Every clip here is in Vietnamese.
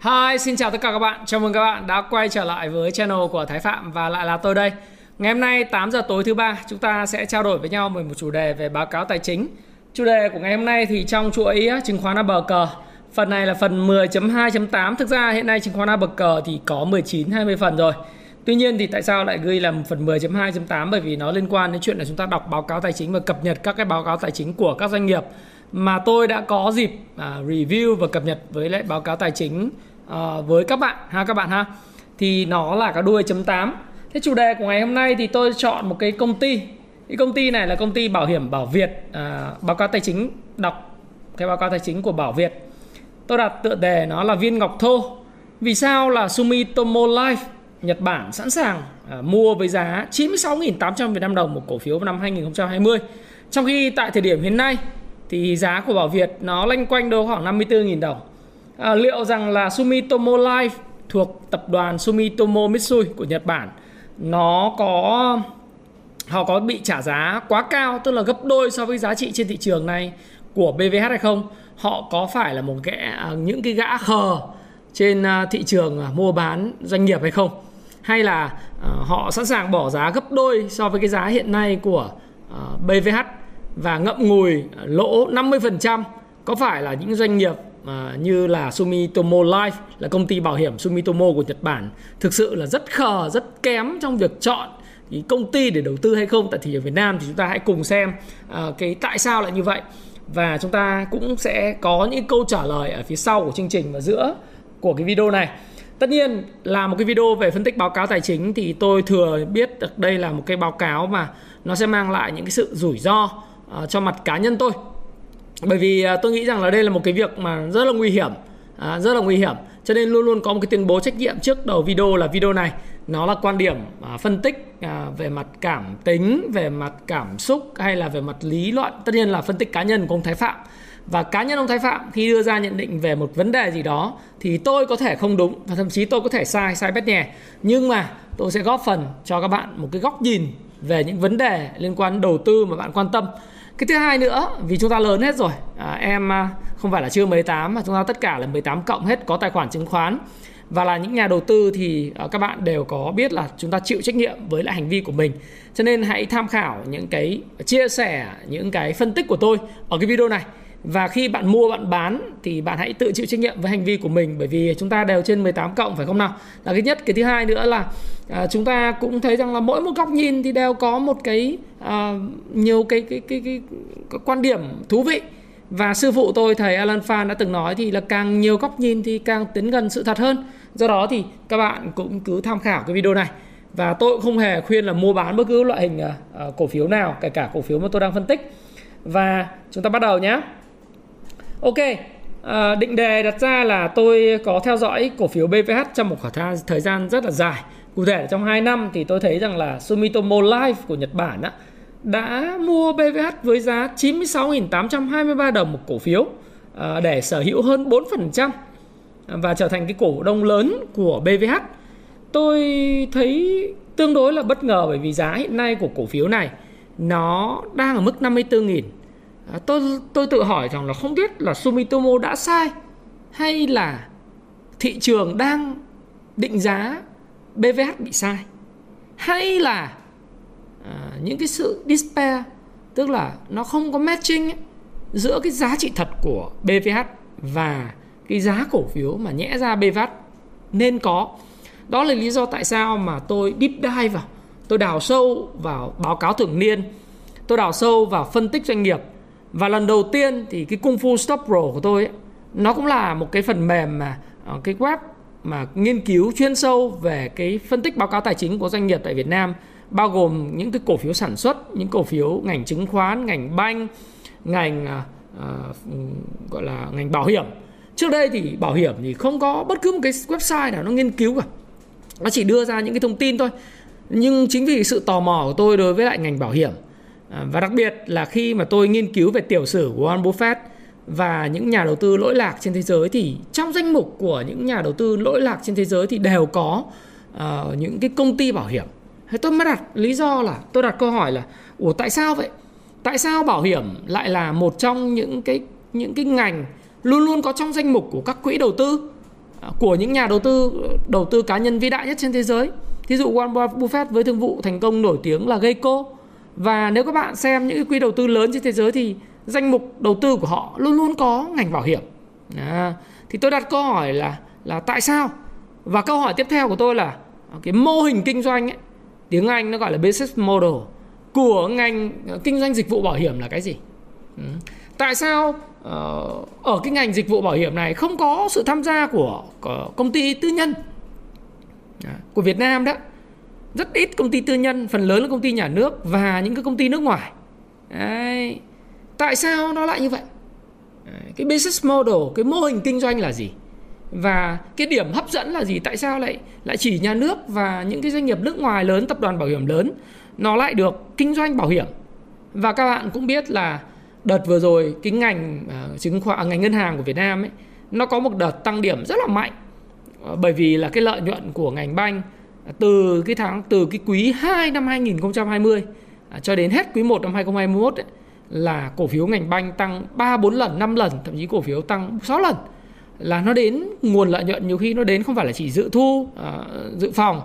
Hi, xin chào tất cả các bạn. Chào mừng các bạn đã quay trở lại với channel của Thái Phạm và lại là tôi đây. Ngày hôm nay 8 giờ tối thứ ba chúng ta sẽ trao đổi với nhau về một chủ đề về báo cáo tài chính. Chủ đề của ngày hôm nay thì trong chuỗi chứng khoán ABG Phần này là phần 10.2.8 Thực ra hiện nay chứng khoán ABG thì có 19 20 phần rồi. Tuy nhiên thì tại sao lại ghi là phần 10.2.8 bởi vì nó liên quan đến chuyện là chúng ta đọc báo cáo tài chính và cập nhật các cái báo cáo tài chính của các doanh nghiệp mà tôi đã có dịp à, review và cập nhật với lại báo cáo tài chính uh, với các bạn ha các bạn ha. Thì nó là cái đuôi chấm 8 thế chủ đề của ngày hôm nay thì tôi chọn một cái công ty. Cái công ty này là công ty bảo hiểm Bảo Việt à, báo cáo tài chính đọc cái báo cáo tài chính của Bảo Việt. Tôi đặt tựa đề nó là viên ngọc thô. Vì sao là Sumitomo Life Nhật Bản sẵn sàng à, mua với giá 96.800 Việt Nam đồng một cổ phiếu vào năm 2020 trong khi tại thời điểm hiện nay thì giá của Bảo Việt nó lanh quanh đâu khoảng 54.000 đồng. À, liệu rằng là Sumitomo Life thuộc tập đoàn Sumitomo Mitsui của Nhật Bản nó có họ có bị trả giá quá cao tức là gấp đôi so với giá trị trên thị trường này của BVH hay không? Họ có phải là một cái à, những cái gã khờ trên à, thị trường à, mua bán doanh nghiệp hay không? Hay là họ sẵn sàng bỏ giá gấp đôi so với cái giá hiện nay của BVH và ngậm ngùi lỗ 50% có phải là những doanh nghiệp à, như là Sumitomo Life là công ty bảo hiểm Sumitomo của Nhật Bản. Thực sự là rất khờ rất kém trong việc chọn cái công ty để đầu tư hay không. Tại thị trường Việt Nam thì chúng ta hãy cùng xem à, cái tại sao lại như vậy. Và chúng ta cũng sẽ có những câu trả lời ở phía sau của chương trình và giữa của cái video này. Tất nhiên là một cái video về phân tích báo cáo tài chính thì tôi thừa biết được đây là một cái báo cáo mà nó sẽ mang lại những cái sự rủi ro uh, cho mặt cá nhân tôi bởi vì à, tôi nghĩ rằng là đây là một cái việc mà rất là nguy hiểm à, rất là nguy hiểm. Cho nên luôn luôn có một cái tuyên bố trách nhiệm trước đầu video là video này nó là quan điểm à, phân tích à, về mặt cảm tính về mặt cảm xúc hay là về mặt lý luận. Tất nhiên là phân tích cá nhân của ông Thái Phạm. Và cá nhân ông Thái Phạm khi đưa ra nhận định về một vấn đề gì đó thì tôi có thể không đúng và thậm chí tôi có thể sai sai bét nhè. Nhưng mà tôi sẽ góp phần cho các bạn một cái góc nhìn về những vấn đề liên quan đầu tư mà bạn quan tâm cái thứ hai nữa vì chúng ta lớn hết rồi. À, em à, không phải là chưa 18 mà chúng ta tất cả là 18 cộng hết có tài khoản chứng khoán. Và là những nhà đầu tư thì à, các bạn đều có biết là chúng ta chịu trách nhiệm với lại hành vi của mình. Cho nên hãy tham khảo những cái chia sẻ những cái phân tích của tôi ở cái video này và khi bạn mua bạn bán thì bạn hãy tự chịu trách nhiệm với hành vi của mình bởi vì chúng ta đều trên 18 cộng phải không nào? Là cái nhất cái thứ hai nữa là à, chúng ta cũng thấy rằng là mỗi một góc nhìn thì đều có một cái à, nhiều cái cái, cái cái cái quan điểm thú vị. Và sư phụ tôi thầy Alan Phan đã từng nói thì là càng nhiều góc nhìn thì càng tiến gần sự thật hơn. Do đó thì các bạn cũng cứ tham khảo cái video này. Và tôi cũng không hề khuyên là mua bán bất cứ loại hình à, à, cổ phiếu nào kể cả cổ phiếu mà tôi đang phân tích. Và chúng ta bắt đầu nhé Ok, à, định đề đặt ra là tôi có theo dõi cổ phiếu BVH trong một khoảng thời gian rất là dài. Cụ thể trong 2 năm thì tôi thấy rằng là Sumitomo Life của Nhật Bản á, đã mua BVH với giá 96.823 đồng một cổ phiếu à, để sở hữu hơn 4% à, và trở thành cái cổ đông lớn của BVH. Tôi thấy tương đối là bất ngờ bởi vì giá hiện nay của cổ phiếu này nó đang ở mức 54.000 à, tôi tôi tự hỏi rằng là không biết là Sumitomo đã sai hay là thị trường đang định giá BVH bị sai hay là à, những cái sự despair tức là nó không có matching ấy, giữa cái giá trị thật của BVH và cái giá cổ phiếu mà nhẽ ra BVH nên có. Đó là lý do tại sao mà tôi deep dive vào tôi đào sâu vào báo cáo thường niên tôi đào sâu vào phân tích doanh nghiệp và lần đầu tiên thì cái Kung Fu Stop Pro của tôi ấy, nó cũng là một cái phần mềm mà ờ, cái web mà nghiên cứu chuyên sâu về cái phân tích báo cáo tài chính của doanh nghiệp tại Việt Nam bao gồm những cái cổ phiếu sản xuất, những cổ phiếu ngành chứng khoán, ngành banh, ngành uh, gọi là ngành bảo hiểm. trước đây thì bảo hiểm thì không có bất cứ một cái website nào nó nghiên cứu cả nó chỉ đưa ra những cái thông tin thôi nhưng chính vì sự tò mò của tôi đối với lại ngành bảo hiểm Ờ, và đặc biệt là khi mà tôi nghiên cứu về tiểu sử của Warren Buffett và những nhà đầu tư lỗi lạc trên thế giới thì trong danh mục của những nhà đầu tư lỗi lạc trên thế giới thì đều có uh, những cái công ty bảo hiểm. Thế tôi mới đặt lý do là tôi đặt câu hỏi là ủa tại sao vậy? Tại sao bảo hiểm lại là một trong những cái những cái ngành luôn luôn có trong danh mục của các quỹ đầu tư ờ, của những nhà đầu tư đầu tư cá nhân vĩ đại nhất trên thế giới? Thí dụ Warren Buffett với thương vụ thành công nổi tiếng là Geico và nếu các bạn xem những cái quỹ đầu tư lớn trên thế giới thì danh mục đầu tư của họ luôn luôn có ngành bảo hiểm. À, thì tôi đặt câu hỏi là là tại sao? Và câu hỏi tiếp theo của tôi là cái mô hình kinh doanh ấy, tiếng Anh nó gọi là business model của ngành kinh doanh dịch vụ bảo hiểm là cái gì? Ừ. tại sao ờ, ở cái ngành dịch vụ bảo hiểm này không có sự tham gia của, của công ty tư nhân à, của Việt Nam đó? Rất ít công ty tư nhân phần lớn là công ty nhà nước và những cái công ty nước ngoài. Đấy. tại sao nó lại như vậy? Cái business model cái mô hình kinh doanh là gì? Và cái điểm hấp dẫn là gì? Tại sao lại lại chỉ nhà nước và những cái doanh nghiệp nước ngoài lớn tập đoàn bảo hiểm lớn nó lại được kinh doanh bảo hiểm? Và các bạn cũng biết là đợt vừa rồi cái ngành uh, chứng khoán à, ngành ngân hàng của Việt Nam ấy nó có một đợt tăng điểm rất là mạnh. Uh, bởi vì là cái lợi nhuận của ngành banh từ cái tháng từ cái quý 2 năm 2020 à, cho đến hết quý 1 năm 2021 ấy, là cổ phiếu ngành banh tăng 3 4 lần, 5 lần, thậm chí cổ phiếu tăng 6 lần. Là nó đến nguồn lợi nhuận nhiều khi nó đến không phải là chỉ dự thu à, dự phòng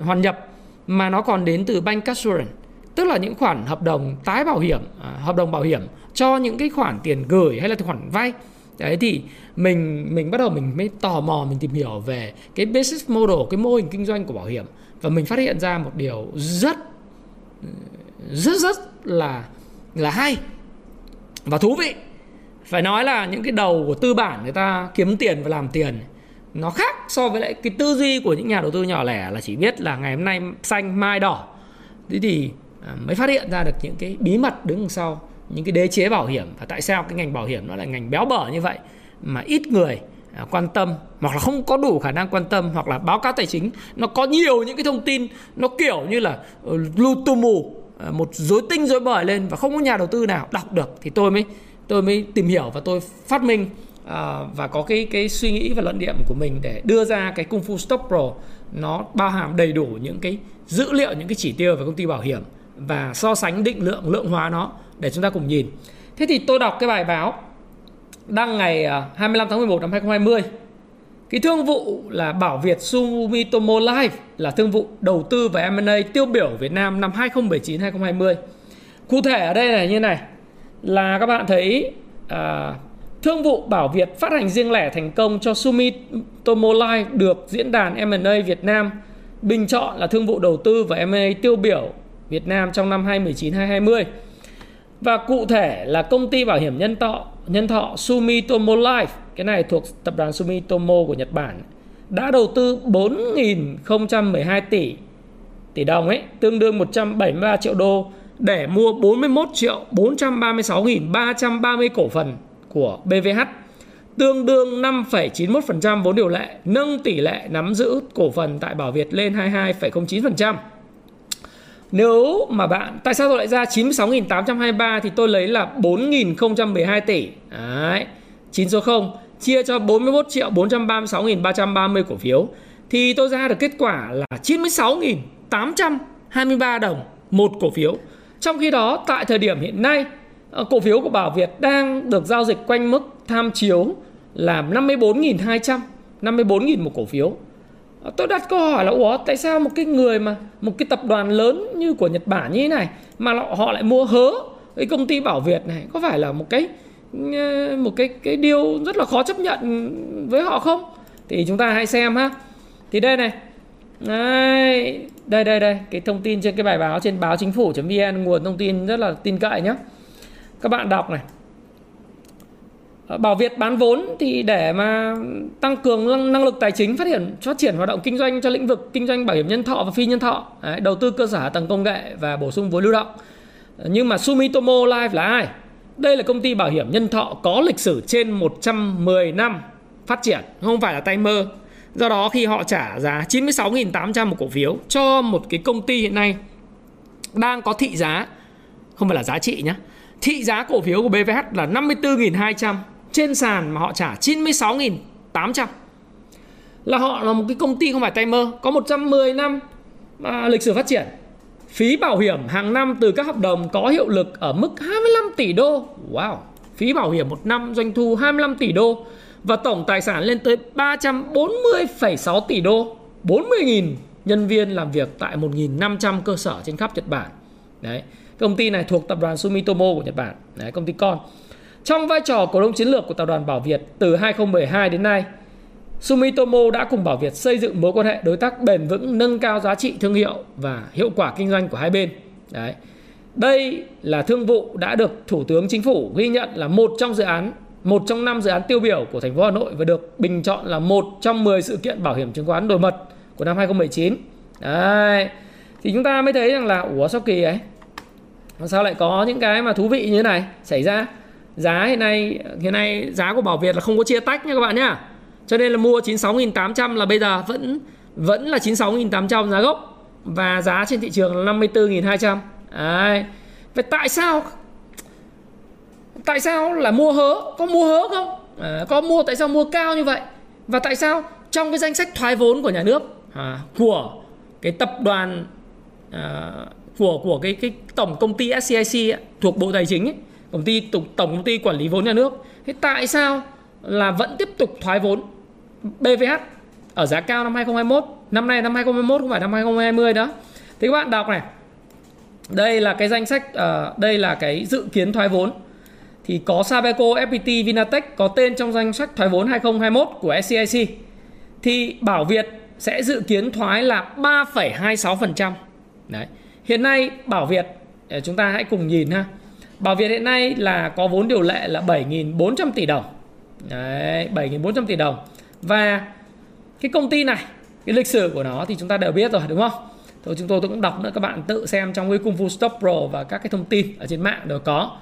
hoàn nhập mà nó còn đến từ bank assurance tức là những khoản hợp đồng tái bảo hiểm à, hợp đồng bảo hiểm cho những cái khoản tiền gửi hay là khoản vay đấy, thì mình mình bắt đầu mình mới tò mò, mình tìm hiểu về cái business model, cái mô hình kinh doanh của bảo hiểm. Và mình phát hiện ra một điều rất rất rất là là hay và thú vị. Phải nói là những cái đầu của tư bản người ta kiếm tiền và làm tiền, nó khác so với lại cái tư duy của những nhà đầu tư nhỏ lẻ là chỉ biết là ngày hôm nay xanh, mai đỏ. Thế thì à, mới phát hiện ra được những cái bí mật đứng đằng sau những cái đế chế bảo hiểm và tại sao cái ngành bảo hiểm nó lại ngành béo bở như vậy mà ít người à, quan tâm hoặc là không có đủ khả năng quan tâm hoặc là báo cáo tài chính nó có nhiều những cái thông tin nó kiểu như là ừ, lu lưu tu mù à, một rối tinh rối bời lên và không có nhà đầu tư nào đọc được thì tôi mới tôi mới tìm hiểu và tôi phát minh uh, và có cái cái suy nghĩ và luận điểm của mình để đưa ra cái Kung Fu Stock Pro. Nó bao hàm đầy đủ những cái dữ liệu những cái chỉ tiêu về công ty bảo hiểm và so sánh định lượng lượng hóa nó để chúng ta cùng nhìn. Thế thì tôi đọc cái bài báo đăng ngày à, 25 tháng 11 năm 2020. Cái thương vụ là Bảo Việt Sumitomo Life là thương vụ đầu tư và M&A tiêu biểu Việt Nam năm 2019-2020. Cụ thể ở đây là như này là các bạn thấy à, thương vụ Bảo Việt phát hành riêng lẻ thành công cho Sumitomo Life được diễn đàn M&A Việt Nam bình chọn là thương vụ đầu tư và M&A tiêu biểu Việt Nam trong năm 2019-2020. Và cụ thể là công ty bảo hiểm nhân thọ nhân thọ Sumitomo Life, cái này thuộc tập đoàn Sumitomo của Nhật Bản, đã đầu tư 4.012 tỷ tỷ đồng ấy, tương đương 173 triệu đô để mua 41 triệu 436.330 cổ phần của BVH tương đương 5,91% vốn điều lệ, nâng tỷ lệ nắm giữ cổ phần tại Bảo Việt lên 22,09%. Nếu mà bạn, tại sao tôi lại ra 96.823 thì tôi lấy là 4.012 tỷ. Đấy. 9 số 0 chia cho 41 triệu 436.330 cổ phiếu, thì tôi ra được kết quả là 96.823 đồng một cổ phiếu. Trong khi đó, tại thời điểm hiện nay ờ, cổ phiếu của Bảo Việt đang được giao dịch quanh mức tham chiếu là 54.200 54.000 một cổ phiếu Ờ, tôi đặt câu hỏi là, ủa, tại sao một cái người mà, một cái tập đoàn lớn như của Nhật Bản như thế này mà họ lại mua hớ cái công ty Bảo Việt này? Có phải là một cái ờ, một cái cái điều rất là khó chấp nhận với họ không? Thì chúng ta hãy xem ha. Thì đây này. Đây đây đây đây. Cái thông tin trên cái bài báo, trên báo chính phủ.vn nguồn thông tin rất là tin cậy nhé các bạn đọc này. Ờ, bảo Việt bán vốn thì để mà tăng cường năng lực tài chính phát triển, phát triển hoạt động kinh doanh cho lĩnh vực kinh doanh bảo hiểm nhân thọ và phi nhân thọ, Đấy, đầu tư cơ sở hạ tầng công nghệ và bổ sung vốn lưu động. Ờ, nhưng mà Sumitomo Life là ai? Đây là công ty bảo hiểm nhân thọ có lịch sử trên 110 năm phát triển không phải là tay mơ do đó khi họ trả giá 96.800 một cổ phiếu cho một cái công ty hiện nay đang có thị giá không phải là giá trị nhé thị giá cổ phiếu của BVH là 54.200 trên sàn mà họ trả 96.800 là họ là một cái công ty không phải tay mơ có 110 năm à, lịch sử phát triển. Phí bảo hiểm hàng năm từ các hợp đồng có hiệu lực ở mức 25 tỷ đô. Wow phí bảo hiểm một năm doanh thu 25 tỷ đô và tổng tài sản lên tới 340,6 tỷ đô. 40.000 nhân viên làm việc tại 1.500 cơ sở trên khắp Nhật Bản. Đấy công ty này thuộc tập đoàn Sumitomo của Nhật Bản. Đấy công ty con trong vai trò cổ đông chiến lược của tập đoàn Bảo Việt từ 2012 đến nay Sumitomo đã cùng Bảo Việt xây dựng mối quan hệ đối tác bền vững, nâng cao giá trị thương hiệu và hiệu quả kinh doanh của hai bên. Đấy. Đây là thương vụ đã được Thủ tướng Chính phủ ghi nhận là một trong dự án, một trong năm dự án tiêu biểu của thành phố Hà Nội và được bình chọn là một trong 10 sự kiện bảo hiểm chứng khoán nổi bật của năm 2019. Đấy. Thì chúng ta mới thấy rằng là ủa sao kỳ ấy? Sao lại có những cái mà thú vị như thế này xảy ra? Giá hiện nay hiện nay giá của Bảo Việt là không có chia tách nha các bạn nhá. Cho nên là mua 96.800 là bây giờ vẫn vẫn là 96.800 giá gốc. Và giá trên thị trường là 54.200 Đấy. Vậy tại sao tại sao là mua hớ? Có mua hớ không? À, có mua tại sao mua cao như vậy? Và tại sao trong cái danh sách thoái vốn của nhà nước à, của cái tập đoàn à, của của cái cái tổng công ty SCIC ấy, thuộc Bộ Tài chính ấy, công ty tổng, tổng công ty quản lý vốn nhà nước thế tại sao là vẫn tiếp tục thoái vốn BVH ở giá cao năm 2021 năm nay năm 2021 không phải năm 2020 đó thì các bạn đọc này đây là cái danh sách uh, đây là cái dự kiến thoái vốn thì có Sabeco, FPT, Vinatech có tên trong danh sách thoái vốn 2021 của SCIC thì Bảo Việt sẽ dự kiến thoái là 3,26%. Đấy. Hiện nay Bảo Việt ờ, chúng ta hãy cùng nhìn ha. Bảo Việt hiện nay là có vốn điều lệ là 7.400 tỷ đồng. Đấy, 7.400 tỷ đồng. Và cái công ty này, cái lịch sử của nó thì chúng ta đều biết rồi đúng không? Thôi chúng tôi cũng đọc nữa các bạn tự xem trong cái Kung Fu Stop Pro và các cái thông tin ở trên mạng đều có.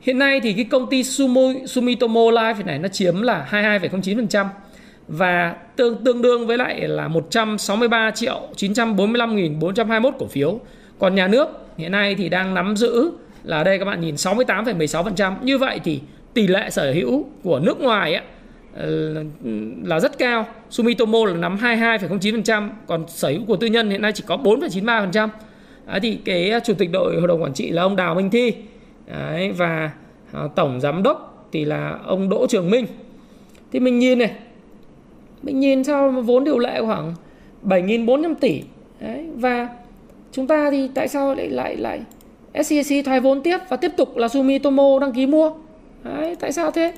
Hiện nay thì cái công ty Sumo, Sumitomo Life này nó chiếm là 22,09% và tương tương đương với lại là 163 triệu 945.421 cổ phiếu. Còn nhà nước hiện nay thì đang nắm giữ là đây các bạn nhìn 68,16%. Như vậy thì tỷ lệ sở hữu của nước ngoài ấy, ờ, là rất cao. Sumitomo là nắm 22,09%, còn sở hữu của tư nhân hiện nay chỉ có 4,93%. Đấy, thì cái ờ, chủ tịch đội hội đồng quản trị là ông Đào Minh Thi Đấy, và ờ, tổng giám đốc thì là ông Đỗ Trường Minh. Thì mình nhìn này, mình nhìn sao vốn điều lệ khoảng 7.400 tỷ Đấy, và chúng ta thì tại sao lại lại lại SCC thoái vốn tiếp và tiếp tục là Sumitomo đăng ký mua. Đấy, tại sao thế?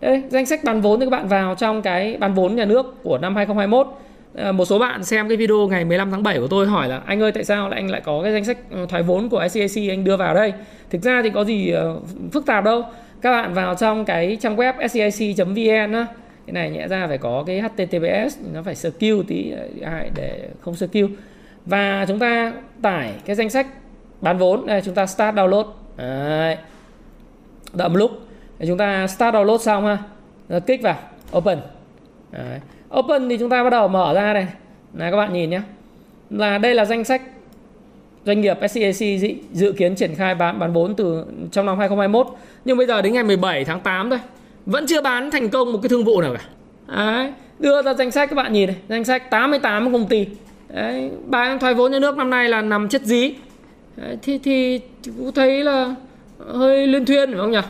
Đây, danh sách bàn vốn thì các bạn vào trong cái bàn vốn nhà nước của năm 2021 ờ, một số bạn xem cái video ngày 15 tháng 7 của tôi hỏi là anh ơi tại sao lại anh lại có cái danh sách ờ, thoái vốn của SCAC anh đưa vào đây? Thực ra thì có gì ờ, phức tạp đâu. Các bạn vào trong cái trang web scic.vn á. Cái này nhẹ ra phải có cái https nó phải skill tí để không skill và chúng ta tải cái danh sách bán vốn. Đây, chúng ta start download. Đấy. đợi một lúc. Chúng ta start download xong ha. Rồi kích vào. Open. Đấy. open thì chúng ta bắt đầu mở ra này là các bạn nhìn nhé là, đây là danh sách doanh nghiệp SCAC dự kiến triển khai bán bán vốn từ trong năm 2021 nhưng bây giờ đến ngày 17 tháng 8 thôi. Vẫn chưa bán thành công một cái thương vụ nào cả. Đấy. đưa ra danh sách các bạn nhìn này. Danh sách 88 công ty. Đấy. bán thoái vốn nhà nước năm nay là nằm chất dí. Đấy. thì thì cũng thấy là hơi liên thuyên phải không nhỉ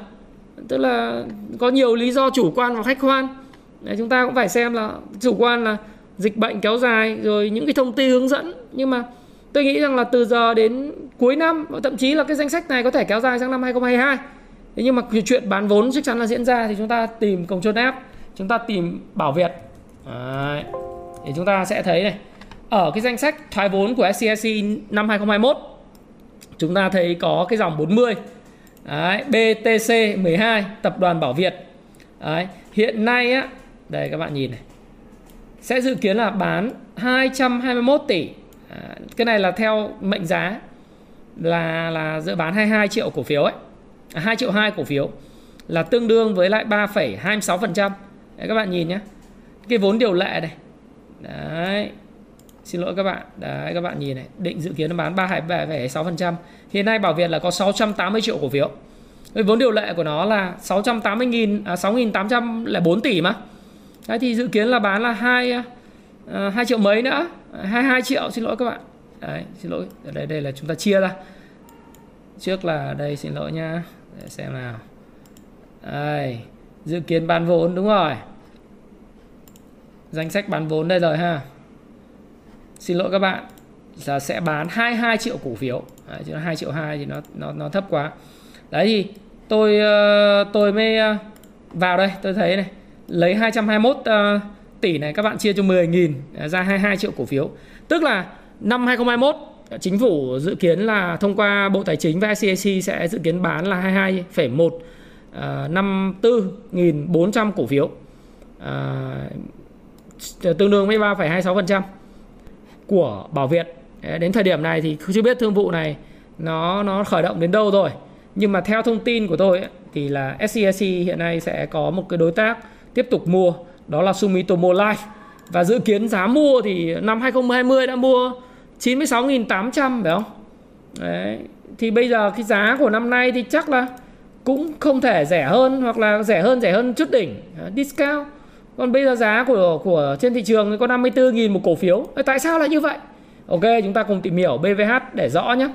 tức là có nhiều lý do chủ quan và khách quan Đấy, chúng ta cũng phải xem là chủ quan là dịch bệnh kéo dài rồi những cái thông tin hướng dẫn nhưng mà tôi nghĩ rằng là từ giờ đến cuối năm thậm chí là cái danh sách này có thể kéo dài sang năm 2022 thế nhưng mà chuyện bán vốn chắc chắn là diễn ra thì chúng ta tìm công chốt Áp, chúng ta tìm bảo việt Đấy. thì chúng ta sẽ thấy này ở cái danh sách thoái vốn của SCSC năm 2021 chúng ta thấy có cái dòng 40 Đấy, BTC 12 tập đoàn Bảo Việt. Đấy, hiện nay á đây các bạn nhìn này sẽ dự kiến là bán 221 tỷ. À, cái này là theo mệnh giá là là dự bán 22 triệu cổ phiếu ấy. À, 2 triệu 2 cổ phiếu là tương đương với lại 3,26% Đấy, các bạn nhìn nhé cái vốn điều lệ này. Đấy xin lỗi các bạn. Đấy các bạn nhìn này định dự kiến nó bán 37,6% hiện nay Bảo Việt là có 680 triệu cổ phiếu. Với vốn điều lệ của nó là 680.000 à, 6.804 tỷ mà. Đấy thì dự kiến là bán là 2 uh, 2 triệu mấy nữa. 22 triệu xin lỗi các bạn. Đấy xin lỗi. Ở đây đây là chúng ta chia ra. Trước là đây xin lỗi nhá. Để xem nào. Đây dự kiến bán vốn đúng rồi. Danh sách bán vốn đây rồi ha xin lỗi các bạn là sẽ bán 22 triệu cổ phiếu. Đấy, chứ 2 triệu 2 thì nó nó nó thấp quá. Đấy thì tôi ờ, tôi mới ờ, vào đây tôi thấy này lấy 221 ờ, tỷ này các bạn chia cho 10.000 ra 22 triệu cổ phiếu. Tức là năm 2021 chính phủ dự kiến là thông qua Bộ Tài chính và SCAC sẽ dự kiến bán là 22,154.400 cổ phiếu. À, tương đương với 3,26% của Bảo Việt đến thời điểm này thì chưa biết thương vụ này nó nó khởi động đến đâu rồi nhưng mà theo thông tin của tôi ấy, thì là SCIC hiện nay sẽ có một cái đối tác tiếp tục mua đó là Sumitomo Life và dự kiến giá mua thì năm 2020 đã mua 96.800 phải không? Đấy. Thì bây giờ cái giá của năm nay thì chắc là cũng không thể rẻ hơn hoặc là rẻ hơn rẻ hơn chút đỉnh discount. Còn bây giờ giá của của trên thị trường có 54.000 một cổ phiếu. Tại sao lại như vậy? Ok, chúng ta cùng tìm hiểu BVH để rõ nhé.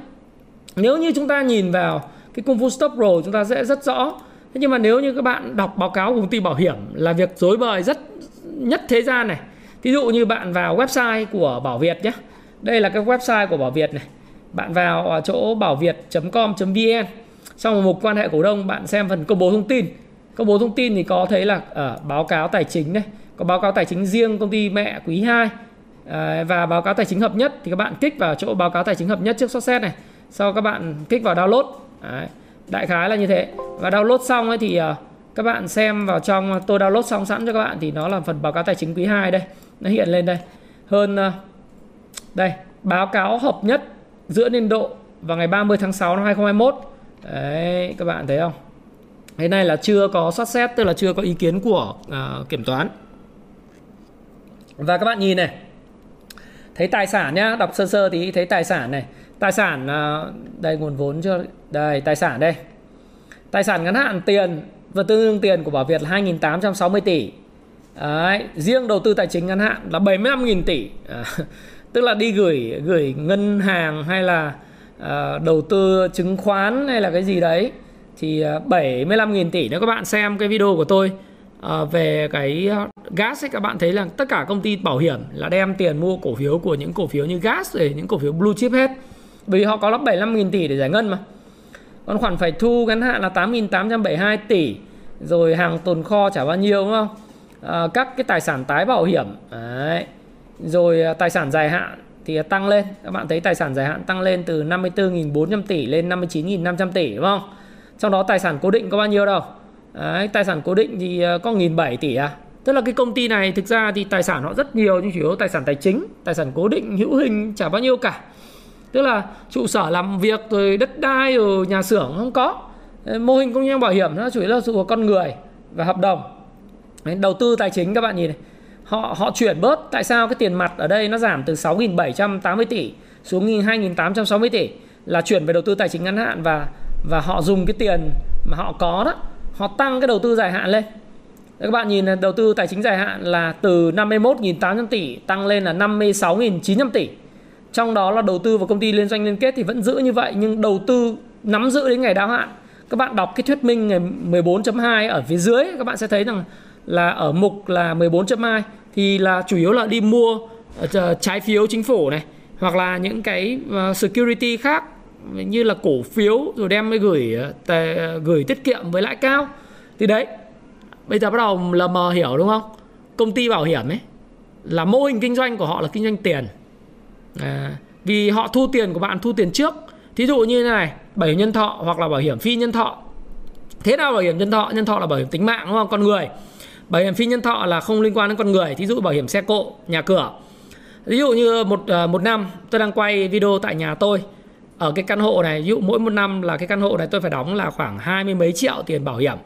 Nếu như chúng ta nhìn vào cái công phu stop roll chúng ta sẽ rất rõ. Thế nhưng mà nếu như các bạn đọc báo cáo của công ty bảo hiểm là việc dối bời rất nhất thế gian này. Ví dụ như bạn vào website của Bảo Việt nhé đây là cái website của Bảo Việt này bạn vào chỗ bảo việt.com.vn xong một mục quan hệ cổ đông bạn xem phần công bố thông tin công bố thông tin thì có thấy là ở báo cáo tài chính đây có báo cáo tài chính riêng công ty mẹ quý 2 ờ, và báo cáo tài chính hợp nhất thì các bạn kích vào chỗ báo cáo tài chính hợp nhất trước xét này sau các bạn kích vào download Đấy, đại khái là như thế và download xong ấy thì ờ, các bạn xem vào trong tôi download xong sẵn cho các bạn thì nó là phần báo cáo tài chính quý 2 đây nó hiện lên đây hơn đây, báo cáo hợp nhất giữa niên độ vào ngày 30 tháng 6 năm 2021. Đấy, các bạn thấy không? Cái này là chưa có soát xét, tức là chưa có ý kiến của uh, kiểm toán. Và các bạn nhìn này. Thấy tài sản nhá, đọc sơ sơ thì thấy tài sản này. Tài sản uh, đây nguồn vốn chưa? Đây, tài sản đây. Tài sản ngắn hạn tiền và tương đương tiền của Bảo Việt là 2.860 tỷ. Đấy, riêng đầu tư tài chính ngắn hạn là 75.000 tỷ. À, tức là đi gửi gửi ngân hàng hay là uh, đầu tư chứng khoán hay là cái gì đấy thì à, 75.000 tỷ nếu các bạn xem cái video của tôi à, về cái gas ấy các bạn thấy là tất cả công ty bảo hiểm là đem tiền mua cổ phiếu của những cổ phiếu như gas để những cổ phiếu blue chip hết. Bởi vì họ có lắp 75.000 tỷ để giải ngân mà. Còn khoản phải thu ngắn hạn là 8.872 tỷ rồi hàng tồn kho trả bao nhiêu đúng không? À, các cái tài sản tái bảo hiểm đấy. Rồi à, tài sản dài hạn thì tăng lên. Các bạn thấy tài sản dài hạn tăng lên từ 54.400 tỷ lên 59.500 tỷ đúng không? Trong đó tài sản cố định có bao nhiêu đâu? Đấy, tài sản cố định thì ờ, có 1.700 tỷ à? Tức là cái công ty này thực ra thì tài sản họ rất nhiều nhưng chủ yếu tài sản tài chính tài sản cố định hữu hình chả bao nhiêu cả. Tức là trụ sở làm việc rồi đất đai rồi nhà xưởng không có. Mô hình công nhân bảo hiểm nó chủ yếu là sự của con người và hợp đồng. Đầu tư tài chính các bạn nhìn này. Họ họ chuyển bớt. Tại sao? Cái tiền mặt ở đây nó giảm từ 6.780 tỷ xuống 2.860 tỷ là chuyển về đầu tư tài chính ngắn hạn và và họ dùng cái tiền mà họ có đó, họ tăng cái đầu tư dài hạn lên. Các bạn nhìn đầu tư tài chính dài hạn là từ 51.800 tỷ tăng lên là 56.900 tỷ. Trong đó là đầu tư vào công ty liên doanh liên kết thì vẫn giữ như vậy, nhưng đầu tư nắm giữ đến ngày đáo hạn. Các bạn đọc cái thuyết minh ngày 14.2 ở phía dưới, các bạn sẽ thấy rằng là ở mục là 14.2 thì là chủ yếu là đi mua ờ, trái phiếu chính phủ này, hoặc là những cái ờ, security khác như là cổ phiếu rồi đem mới gửi ờ, tè, gửi tiết kiệm với lãi cao. Thì đấy bây giờ bắt đầu là mờ hiểu đúng không? Công ty bảo hiểm ấy là mô hình kinh doanh của họ là kinh doanh tiền. À, vì họ thu tiền của bạn thu tiền trước. Thí dụ như thế này bảo hiểm nhân thọ hoặc là bảo hiểm phi nhân thọ. Thế nào bảo hiểm nhân thọ? Nhân thọ là bảo hiểm tính mạng đúng không? Con người. Bảo hiểm phi nhân thọ là không liên quan đến con người. Thí dụ bảo hiểm xe cộ nhà cửa. Ví dụ như một ờ, một năm tôi đang quay video tại nhà tôi ở cái căn hộ này, ví dụ mỗi một năm là cái căn hộ này tôi phải đóng là khoảng hai mươi mấy triệu tiền bảo hiểm.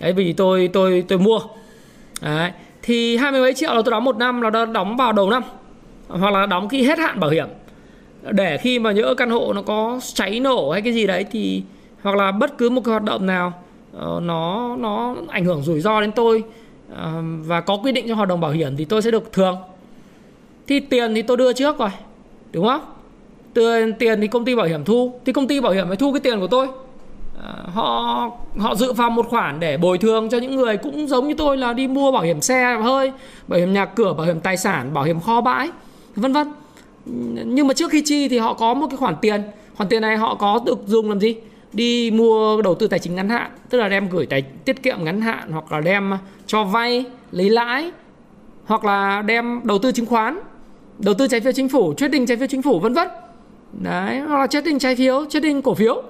Đấy, vì tôi tôi tôi mua. Đấy, thì hai mươi mấy triệu là tôi đóng một năm, là đóng vào đầu năm. Hoặc là đóng khi hết hạn bảo hiểm. Để khi mà nhỡ căn hộ nó có cháy nổ hay cái gì đấy thì, hoặc là bất cứ một cái hoạt động nào ờ, nó nó ảnh hưởng rủi ro đến tôi ờ, và có quy định trong hợp đồng bảo hiểm thì tôi sẽ được thường thì tiền thì tôi đưa trước rồi, đúng không? Tiền tiền thì công ty bảo hiểm thu. Thì công ty bảo hiểm phải thu cái tiền của tôi. À, họ họ dự phòng một khoản để bồi thường cho những người cũng giống như tôi là đi mua bảo hiểm xe hơi bảo hiểm nhà cửa bảo hiểm tài sản bảo hiểm kho bãi vân vân. Nhưng mà trước khi chi thì họ có một cái khoản tiền. Khoản tiền này họ có được dùng làm gì? Đi mua đầu tư tài chính ngắn hạn tức là đem gửi tài tiết kiệm ngắn hạn hoặc là đem cho vay lấy lãi hoặc là đem đầu tư chứng khoán đầu tư trái phiếu chính phủ trading trái phiếu chính phủ vân vân đấy hoặc là trading trái phiếu trading cổ phiếu.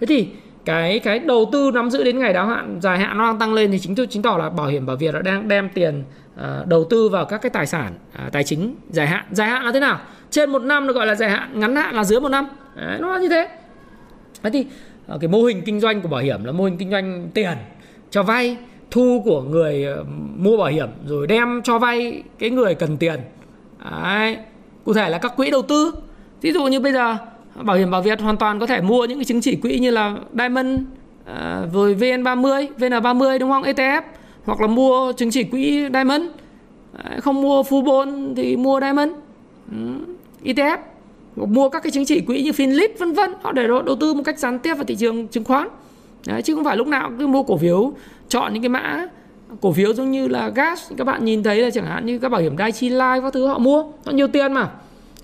Thế thì cái cái đầu tư nắm giữ đến ngày đáo hạn dài hạn nó đang tăng lên thì chính tôi chứng tỏ là bảo hiểm bảo việt đã đang đem tiền uh, đầu tư vào các cái tài sản uh, tài chính dài hạn. Dài hạn là thế nào? Trên một năm được gọi là dài hạn ngắn hạn là dưới một năm. Đấy, nó là như thế. Thế thì uh, cái mô hình kinh doanh của bảo hiểm là mô hình kinh doanh tiền cho vay thu của người uh, mua bảo hiểm rồi đem cho vay cái người cần tiền. Đấy. cụ thể là các quỹ đầu tư ví dụ như bây giờ bảo hiểm bảo Việt hoàn toàn có thể mua những cái chứng chỉ quỹ như là Diamond à, rồi VN30, VN30 đúng không? ETF hoặc là mua chứng chỉ quỹ Diamond. À, không mua Fubon thì mua Diamond. Ừ, ETF hoặc mua các cái chứng chỉ quỹ như Finlit vân vân họ để đầu tư một cách gián tiếp vào thị trường chứng khoán. Đấy, chứ không phải lúc nào cứ mua cổ phiếu chọn những cái mã cổ phiếu giống như là gas các bạn nhìn thấy là chẳng hạn như các bảo hiểm Daiichi Life các thứ họ mua họ nhiều tiền mà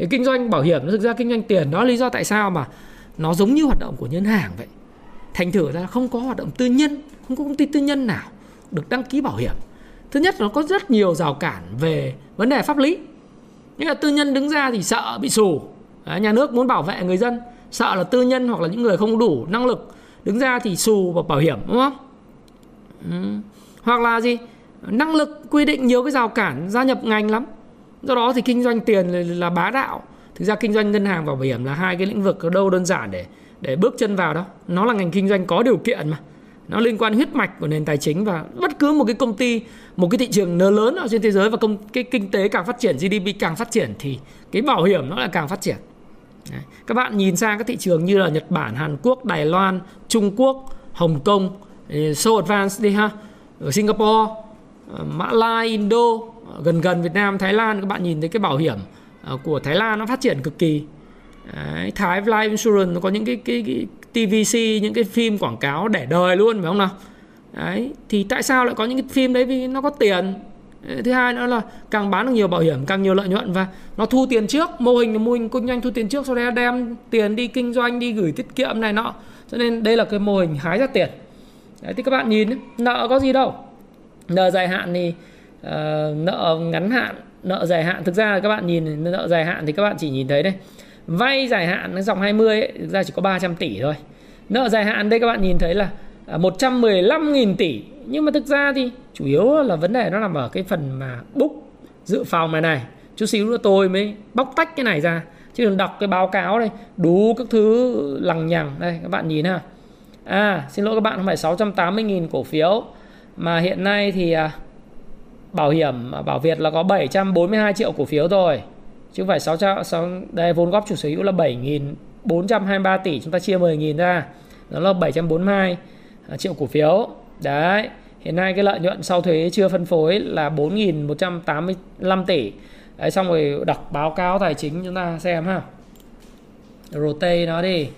thì kinh doanh bảo hiểm nó thực ra kinh doanh tiền đó lý do tại sao mà nó giống như hoạt động của ngân hàng vậy. Thành thử ra không có hoạt động tư nhân, không có công ty tư nhân nào được đăng ký bảo hiểm. Thứ nhất nó có rất nhiều rào cản về vấn đề pháp lý. Nhưng là tư nhân đứng ra thì sợ bị xù nhà nước muốn bảo vệ người dân, sợ là tư nhân hoặc là những người không đủ năng lực đứng ra thì xù vào bảo hiểm, đúng không? Ừ. hoặc là gì? Năng lực quy định nhiều cái rào cản gia nhập ngành lắm do đó thì kinh doanh tiền là bá đạo. Thực ra kinh doanh ngân hàng và bảo hiểm là hai cái lĩnh vực đâu đơn giản để để bước chân vào đâu. Nó là ngành kinh doanh có điều kiện mà. Nó liên quan huyết mạch của nền tài chính và bất cứ một cái công ty, một cái thị trường lớn lớn ở trên thế giới và công, cái kinh tế càng phát triển GDP càng phát triển thì cái bảo hiểm nó lại càng phát triển. Đấy. các bạn nhìn sang các thị trường như là Nhật Bản, Hàn Quốc, Đài Loan, Trung Quốc, Hồng Kông eh, so advanced đi ha. Ở Singapore ờ, Mã Lai, Indo gần gần Việt Nam Thái Lan các bạn nhìn thấy cái bảo hiểm ờ, của Thái Lan nó phát triển cực kỳ. Đấy, Thái Life Insurance nó có những cái, cái, cái TVC những cái phim quảng cáo để đời luôn phải không nào? Đấy, thì tại sao lại có những cái phim đấy? Vì nó có tiền. Ờ, thứ hai nữa là càng bán được nhiều bảo hiểm càng nhiều lợi nhuận và nó thu tiền trước. Mô hình là mô hình kinh doanh thu tiền trước sau đó đem tiền đi kinh doanh đi gửi tiết kiệm này nọ. Cho nên đây là cái mô hình hái ra tiền. Đấy thì các bạn nhìn nợ có gì đâu. Nợ dài hạn thì uh, nợ ngắn hạn nợ dài hạn. Thực ra là các bạn nhìn nợ dài hạn thì các bạn chỉ nhìn thấy đây. Vay dài hạn cái dòng 20 ấy, thực ra chỉ có 300 tỷ thôi. Nợ dài hạn đây các bạn nhìn thấy là à, 115.000 tỷ. Nhưng mà thực ra thì chủ yếu là vấn đề nó nằm ở cái phần mà book dự phòng này này. Chút xíu nữa tôi mới bóc tách cái này ra. Chứ đừng đọc cái báo cáo đây. Đủ các thứ lằng nhằng. Đây các bạn nhìn ha. À xin lỗi các bạn không phải 680.000 cổ phiếu. Mà hiện nay thì à, bảo hiểm Bảo Việt là có 742 triệu cổ phiếu thôi chứ không phải 600 6, đây vốn góp chủ sở hữu là 7.423 tỷ chúng ta chia 10.000 ra. Nó là 742 à, triệu cổ phiếu. Đấy hiện nay cái lợi nhuận sau thuế chưa phân phối là 4.185 tỷ. Đấy xong rồi đọc báo cáo tài chính chúng ta xem ha. Rotate nó đi.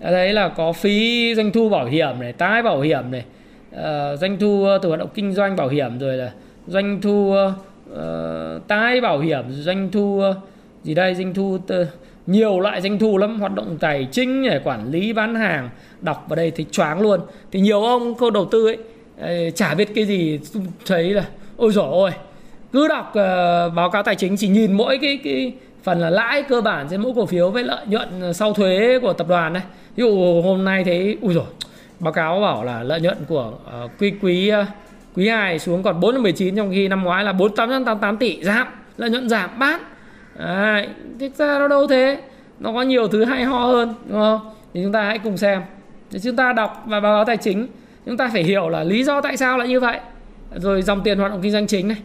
Đấy là có phí doanh thu bảo hiểm này tái bảo hiểm này. Uh, doanh thu ờ, từ hoạt động kinh doanh bảo hiểm rồi là doanh thu uh, tái bảo hiểm doanh thu uh, gì đây doanh thu t- nhiều loại doanh thu lắm hoạt động tài chính để quản lý bán hàng đọc vào đây thì choáng luôn. Thì nhiều ông cô đầu tư ấy ờ, chả biết cái gì thấy là ôi dồi ôi cứ đọc uh, báo cáo tài chính chỉ nhìn mỗi cái cái phần là lãi cơ bản trên mỗi cổ phiếu với lợi nhuận sau thuế của tập đoàn này. Ví dụ hôm nay thấy ui rồi báo cáo bảo là lợi nhuận của uh, quý quý uh, quý 2 xuống còn 419 trong khi năm ngoái là 4888 tỷ giảm lợi nhuận giảm bán Đấy, thực ra nó đâu thế? Nó có nhiều thứ hay ho hơn đúng không? Thì chúng ta hãy cùng xem. Thì chúng ta đọc và báo cáo tài chính. Chúng ta phải hiểu là lý do tại sao lại như vậy. Rồi dòng tiền hoạt động kinh doanh chính này.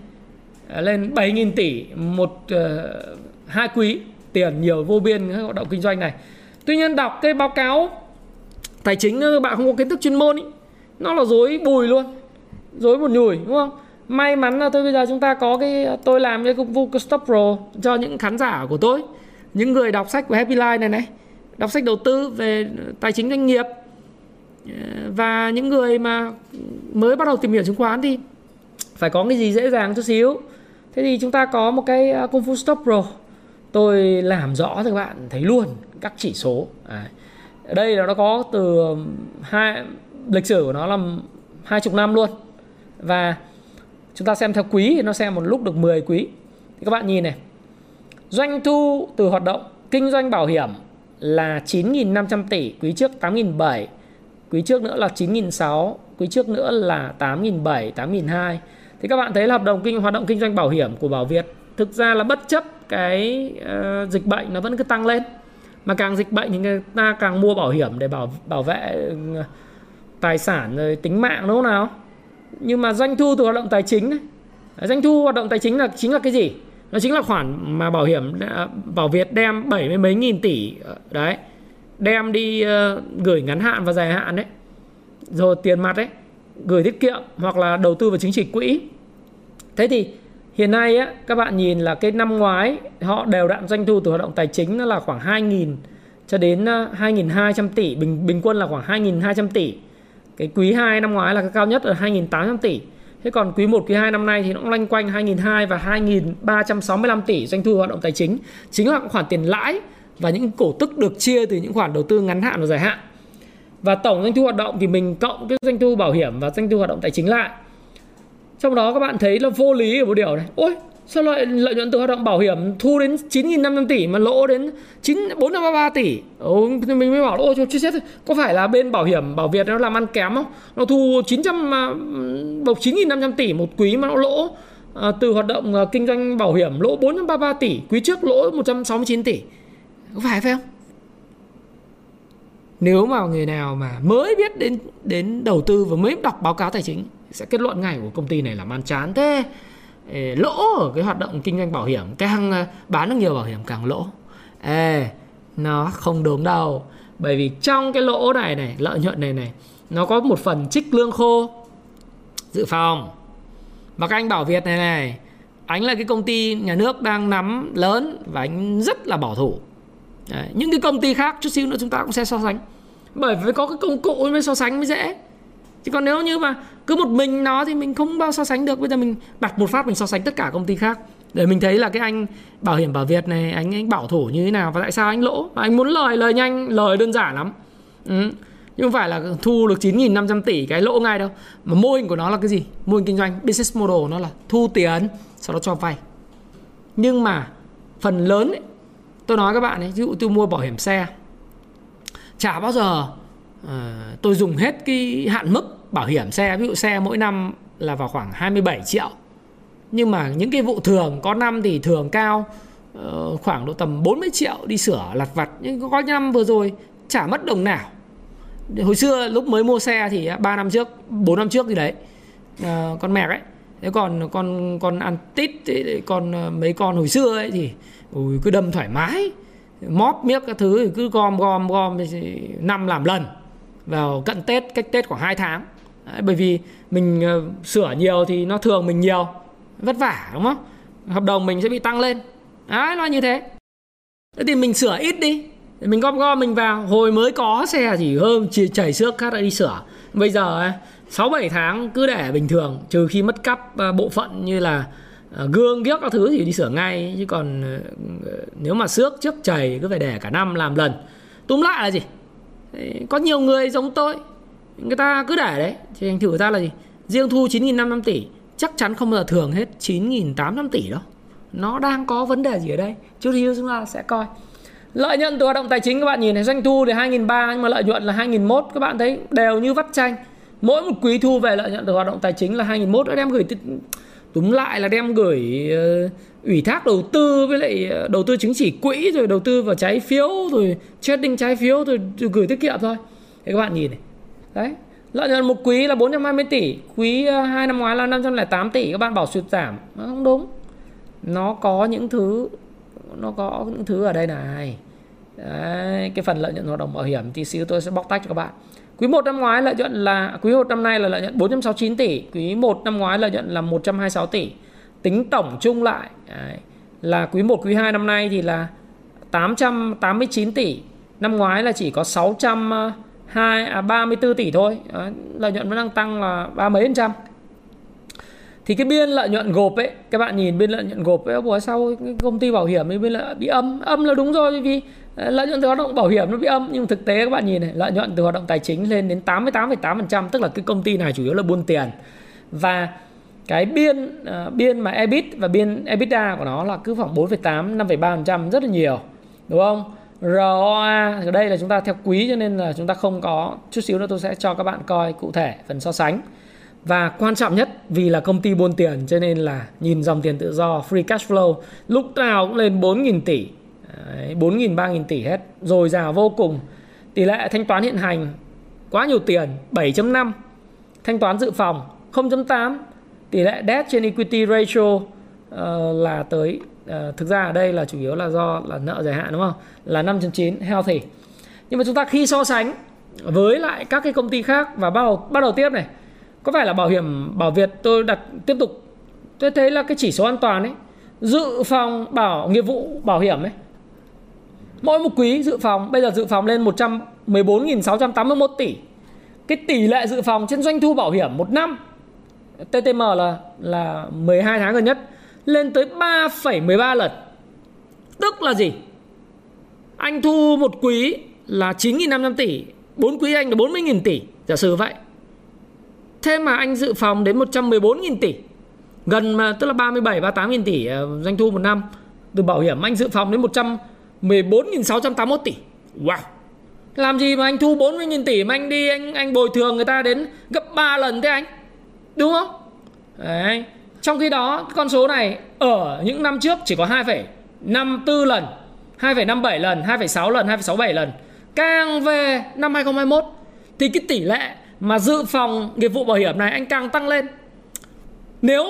Lên 7.000 tỷ một uh, hai quý tiền nhiều vô biên các hoạt động kinh doanh này. Tuy nhiên đọc cái báo cáo tài chính các bạn không có kiến thức chuyên môn ý, nó là dối bùi luôn dối một nhủi đúng không? May mắn là tôi bây giờ chúng ta có cái, tôi làm cái công vụ Stop Pro cho những khán giả của tôi, những người đọc sách của Happy Life này này, đọc sách đầu tư về tài chính doanh nghiệp ờ, và những người mà mới bắt đầu tìm hiểu chứng khoán thì phải có cái gì dễ dàng chút xíu. Thế thì chúng ta có một cái à, công phu stop pro. Tôi làm rõ cho các bạn thấy luôn các chỉ số. Ở đây là nó có từ hai, lịch sử của nó là hai chục năm luôn và chúng ta xem theo quý thì nó xem một lúc được 10 quý. Thì các bạn nhìn này. Doanh thu từ hoạt động kinh doanh bảo hiểm là 9.500 tỷ quý trước 8.700 quý trước nữa là 9.600 quý trước nữa là 8.700 8.200 thì các bạn thấy là hợp đồng kinh hoạt động kinh doanh bảo hiểm của Bảo Việt thực ra là bất chấp cái uh, dịch bệnh nó vẫn cứ tăng lên. Mà càng dịch bệnh thì người ta càng mua bảo hiểm để bảo bảo vệ ừ, tài sản rồi tính mạng đúng không nào? Nhưng mà doanh thu từ hoạt động tài chính đấy, doanh thu hoạt động tài chính là chính là cái gì? Nó chính là khoản mà bảo hiểm à, bảo Việt đem bảy mươi mấy nghìn tỷ ờ, đấy đem đi uh, gửi ngắn hạn và dài hạn đấy. Rồi tiền mặt đấy gửi tiết kiệm hoặc là đầu tư vào chính trị quỹ. Thế thì hiện nay á, các bạn nhìn là cái năm ngoái họ đều đặn doanh thu từ hoạt động tài chính nó là khoảng 2.000 cho đến ờ, 2.200 tỷ bình bình quân là khoảng 2.200 tỷ cái quý 2 năm ngoái là cái cao nhất ở 2.800 tỷ. Thế còn quý 1 quý 2 năm nay thì nó cũng loanh quanh 2.200 và 2.365 tỷ doanh thu hoạt động tài chính. Chính là khoản tiền lãi và những cổ tức được chia từ những khoản đầu tư ngắn hạn và dài hạn. Và tổng doanh thu hoạt động thì mình cộng cái doanh thu bảo hiểm và doanh thu hoạt động tài chính lại. Trong đó các bạn thấy là vô lý ở một điều này. Ôi sao lợi lợi nhuận từ hoạt động bảo hiểm thu đến 9.500 tỷ mà lỗ đến 9 433 tỷ? Ồ, mình mới bảo ôi chết chết có phải là bên bảo hiểm bảo Việt nó làm ăn kém không? Nó thu 900 à, bộc 9.500 tỷ một quý mà nó lỗ à, từ hoạt động à, kinh doanh bảo hiểm lỗ 433 tỷ quý trước lỗ 169 tỷ. Có phải phải không? Nếu mà người nào mà mới biết đến đến đầu tư và mới đọc báo cáo tài chính sẽ kết luận ngay của công ty này là man chán thế lỗ ở cái hoạt động kinh doanh bảo hiểm. Càng à, bán được nhiều bảo hiểm càng lỗ. Ê nó không đúng đâu bởi vì trong cái lỗ này này lợi nhuận này này nó có một phần trích lương khô. Dự phòng. Và các anh bảo việt này này anh là cái công ty nhà nước đang nắm lớn và anh rất là bảo thủ. Đấy, những cái công ty khác chút xíu nữa chúng ta cũng sẽ so sánh. Bởi vì có cái công cụ mới so sánh mới dễ chứ còn nếu như mà cứ một mình nó thì mình không bao so sánh được. Bây giờ mình đặt một phát mình so sánh tất cả công ty khác. Để mình thấy là cái anh bảo hiểm bảo Việt này anh anh bảo thủ như thế nào và tại sao anh lỗ? Và anh muốn lời lời nhanh lời đơn giản lắm. Ừ. nhưng không phải là thu được 9.500 tỷ cái lỗ ngay đâu. Mà mô hình của nó là cái gì? Mô hình kinh doanh business model nó là thu tiền sau đó cho vay. Nhưng mà phần lớn ấy, tôi nói các bạn ấy ví dụ tôi mua bảo hiểm xe chả bao giờ uh, tôi dùng hết cái hạn mức bảo hiểm xe ví dụ xe mỗi năm là vào khoảng 27 triệu. Nhưng mà những cái vụ thường có năm thì thường cao uh, khoảng độ tầm 40 triệu đi sửa lặt vặt. Nhưng có năm vừa rồi chả mất đồng nào. Hồi xưa lúc mới mua xe thì 3 năm trước 4 năm trước gì đấy uh, con mẹc ấy. Thế còn con con ăn tít con ờ, mấy con hồi xưa ấy thì ui, cứ đâm thoải mái móp miếc các thứ thì cứ gom gom gom năm làm lần vào cận tết cách tết khoảng 2 tháng. Đấy, bởi vì mình ờ, sửa nhiều thì nó thường mình nhiều. Vất vả đúng không? Hợp đồng mình sẽ bị tăng lên. Đấy nó như thế. Thế thì mình sửa ít đi. Mình gom gom mình vào. Hồi mới có xe chỉ hơn chỉ chảy xước khác đã đi sửa. Bây giờ sáu bảy tháng cứ để bình thường. Trừ khi mất cắp ờ, bộ phận như là ờ, gương ghiếc các thứ thì đi sửa ngay. Chứ còn nếu mà xước trước chảy cứ phải để cả năm làm lần. Túm lại là gì? Có nhiều người giống tôi người ta cứ để đấy. Thì thành thử ra là gì? Riêng thu 9.500 tỷ chắc chắn không bao giờ thường hết 9.800 tỷ đâu. Nó đang có vấn đề gì ở đây? Chút xíu chúng ta sẽ coi. Lợi nhuận từ hoạt động tài chính các bạn nhìn này doanh thu thì 2.300 nhưng mà lợi nhuận là 2.001 các bạn thấy đều như vắt chanh. Mỗi một quý thu về lợi nhuận từ hoạt động tài chính là 2.001 đã đem gửi túm lại là đem gửi uh, ủy thác đầu tư với lại ờ, đầu tư chứng chỉ quỹ rồi đầu tư vào trái phiếu rồi trading trái phiếu rồi, rồi gửi tiết kiệm thôi. Thế các bạn nhìn này đấy. Lợi nhuận một quý là 420 tỷ quý ờ, 2 năm ngoái là 508 tỷ các bạn bảo sụt giảm. Nó không đúng. Nó có những thứ nó có những thứ ở đây này. Đấy, cái phần lợi nhuận hoạt động bảo hiểm thì xíu tôi sẽ bóc tách cho các bạn. Quý 1 năm ngoái lợi nhuận là quý 1 năm nay là lợi nhuận 469 tỷ, quý 1 năm ngoái lợi nhuận là 126 tỷ. Tính tổng chung lại đấy, là quý 1 quý 2 năm nay thì là 889 tỷ. Năm ngoái là chỉ có 600 2 à, 34 tỷ thôi. Đấy, lợi nhuận vẫn đang tăng là ba mấy phần trăm. Thì cái biên lợi nhuận gộp ấy, các bạn nhìn biên lợi nhuận gộp ấy, ủa sau công ty bảo hiểm ấy biên lợi bị âm, âm là đúng rồi vì à, lợi nhuận từ hoạt động bảo hiểm nó bị âm nhưng thực tế các bạn nhìn này lợi nhuận từ hoạt động tài chính lên đến 88,8% tức là cái công ty này chủ yếu là buôn tiền và cái biên uh, biên mà EBIT và biên EBITDA của nó là cứ khoảng 4,8 5,3% rất là nhiều đúng không ROA ở đây là chúng ta theo quý cho nên là chúng ta không có chút xíu nữa tôi sẽ cho các bạn coi cụ thể phần so sánh. Và quan trọng nhất vì là công ty buôn tiền cho nên là nhìn dòng tiền tự do free cash flow lúc nào cũng lên 4.000 tỷ. Đấy, 4.000, 3.000 tỷ hết. Rồi rào vô cùng. Tỷ lệ thanh toán hiện hành Quá nhiều tiền 7.5 Thanh toán dự phòng 0.8 Tỷ lệ debt trên equity ratio uh, Là tới Ờ, thực ra ở đây là chủ yếu là do là nợ dài hạn đúng không? Là 5.9 healthy. Nhưng mà chúng ta khi so sánh Với lại các cái công ty khác Và bắt đầu, bắt đầu tiếp này Có phải là bảo hiểm Bảo Việt tôi đặt tiếp tục Tôi thấy là cái chỉ số an toàn ấy Dự phòng bảo nghiệp vụ bảo hiểm ấy Mỗi một quý dự phòng bây giờ dự phòng lên 114.681 tỷ. Cái tỷ lệ dự phòng trên doanh thu bảo hiểm một năm TTM là là 12 tháng gần nhất lên tới 3,13 lần. Tức là gì? Anh thu một quý là 9.500 tỷ, 4 quý anh là 40.000 tỷ, giả sử vậy. Thế mà anh dự phòng đến 114.000 tỷ. Gần mà tức là 37 38.000 tỷ ờ, doanh thu một năm từ bảo hiểm anh dự phòng đến 114.681 tỷ Wow Làm gì mà anh thu 40.000 tỷ mà anh đi anh anh bồi thường người ta đến gấp 3 lần thế anh Đúng không Đấy trong khi đó con số này ở những năm trước chỉ có 2,54 lần 2,57 lần 2,6 lần 2,67 lần. Càng về năm 2021 Thì cái tỷ lệ mà dự phòng nghiệp vụ bảo hiểm này anh càng tăng lên. Nếu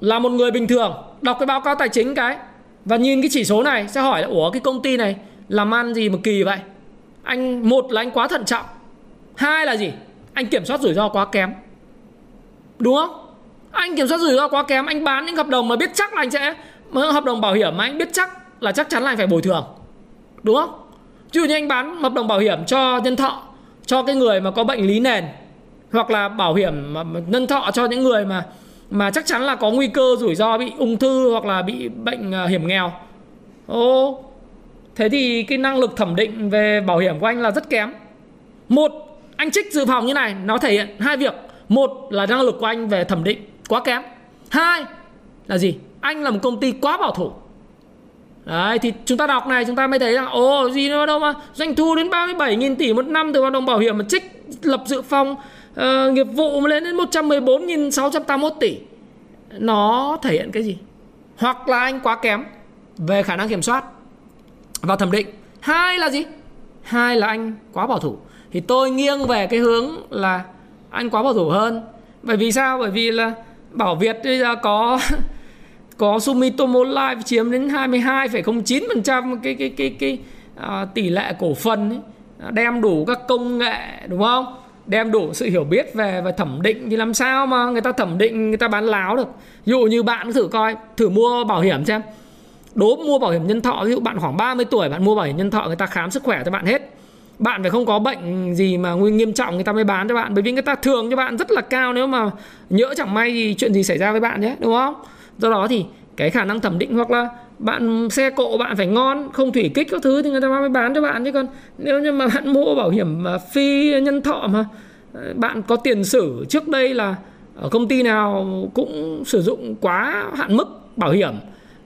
là một người bình thường Đọc cái báo cáo tài chính cái và nhìn cái chỉ số này sẽ hỏi là ủa cái công ty này làm ăn gì mà kỳ vậy? Anh một là anh quá thận trọng hai là gì? Anh kiểm soát rủi ro quá kém. Đúng không? Anh kiểm soát rủi ro quá kém, anh bán những hợp đồng mà biết chắc là anh sẽ hợp đồng bảo hiểm mà anh biết chắc là chắc chắn là anh phải bồi thường. Đúng không? Chứ như anh bán hợp đồng bảo hiểm cho nhân thọ, cho cái người mà có bệnh lý nền, hoặc là bảo hiểm nhân thọ cho những người mà mà chắc chắn là có nguy cơ rủi ro bị ung thư hoặc là bị bệnh à, hiểm nghèo. Ô, thế thì cái năng lực thẩm định về bảo hiểm của anh là rất kém. Một, anh trích dự phòng như này, nó thể hiện hai việc. Một là năng lực của anh về thẩm định quá kém. Hai là gì? Anh là một công ty quá bảo thủ. Đấy thì chúng ta đọc này chúng ta mới thấy rằng ồ gì nữa đâu mà doanh thu đến 37.000 tỷ một năm từ hoạt động bảo hiểm mà trích lập dự phòng uh, nghiệp vụ mà lên đến 114.681 tỷ. Nó thể hiện cái gì? Hoặc là anh quá kém về khả năng kiểm soát và thẩm định. Hai là gì? Hai là anh quá bảo thủ. Thì tôi nghiêng về cái hướng là anh quá bảo thủ hơn. Bởi vì sao? Bởi vì là bảo việt bây giờ có có Sumitomo Life chiếm đến 22,09% cái cái cái cái uh, tỷ lệ cổ phần ấy, à, đem đủ các công nghệ đúng không? đem đủ sự hiểu biết về và thẩm định thì làm sao mà người ta thẩm định người ta bán láo được. Ví dụ như bạn thử coi thử mua bảo hiểm xem. Đố mua bảo hiểm nhân thọ ví dụ bạn khoảng 30 tuổi bạn mua bảo hiểm nhân thọ người ta khám sức khỏe cho bạn hết bạn phải không có bệnh gì mà nguyên nghiêm trọng người ta mới bán cho bạn. Bởi vì người ta thường cho bạn rất là cao nếu mà nhỡ chẳng may gì chuyện gì xảy ra với bạn nhé, đúng không? Do đó thì cái khả năng thẩm định hoặc là bạn xe cộ bạn phải ngon, không thủy kích các thứ thì người ta mới bán cho bạn. Chứ còn nếu như mà bạn mua bảo hiểm phi nhân thọ mà ờ, bạn có tiền sử trước đây là ở công ty nào cũng sử dụng quá hạn mức bảo hiểm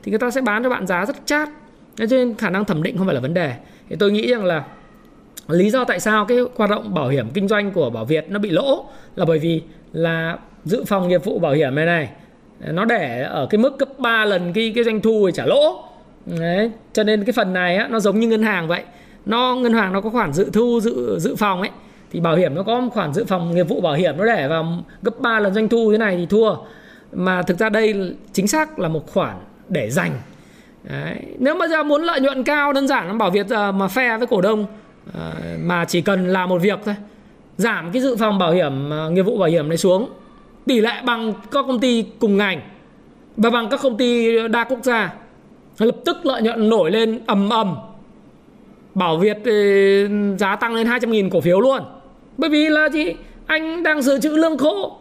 thì người ta sẽ bán cho bạn giá rất chát. Cho nên khả năng thẩm định không phải là vấn đề. Thì tôi nghĩ rằng là lý do tại sao cái hoạt động bảo hiểm kinh doanh của bảo việt nó bị lỗ là bởi vì là dự phòng nghiệp vụ bảo hiểm này này nó để ở cái mức gấp 3 lần cái cái doanh thu thì trả lỗ. Đấy, cho nên cái phần này á, nó giống như ngân hàng vậy. Nó ngân hàng nó có khoản dự thu dự dự phòng ấy. Thì bảo hiểm nó có một khoản dự phòng nghiệp vụ bảo hiểm nó để vào gấp 3 lần doanh thu thế này thì thua. Mà thực ra đây chính xác là một khoản để dành. Đấy. nếu mà ra muốn lợi nhuận cao đơn giản là bảo Việt mà phe với cổ đông à, mà chỉ cần làm một việc thôi. Giảm cái dự phòng bảo hiểm ờ, nghiệp vụ bảo hiểm này xuống. Tỷ lệ bằng các công ty cùng ngành và bằng các công ty đa quốc gia lập tức lợi nhuận nổi lên ầm ầm. Bảo Việt ờ, giá tăng lên 200 nghìn cổ phiếu luôn. Bởi vì là gì? Anh đang dự trữ lương khô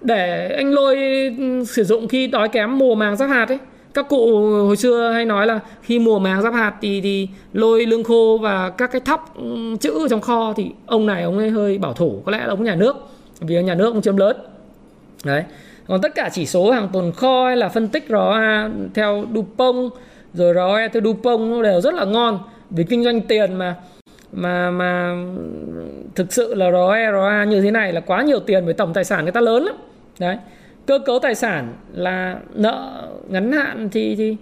để anh lôi ừ, sử dụng khi đói kém mùa màng giáp hạt ấy các cụ hồi xưa hay nói là khi mùa màng giáp hạt thì thì lôi lương khô và các cái thóc ừ, chữ trong kho thì ông này ông ấy hơi bảo thủ, có lẽ là ông nhà nước, vì nhà nước ông chiếm lớn. Đấy. Còn tất cả chỉ số hàng tồn kho hay là phân tích ROA theo Dupont, rồi ROE theo Dupont đều rất là ngon. Vì kinh doanh tiền mà mà mà thực sự là ROE ROA như thế này là quá nhiều tiền với tổng tài sản người ta lớn lắm. Đấy cơ cấu tài sản là nợ ngắn hạn thì thì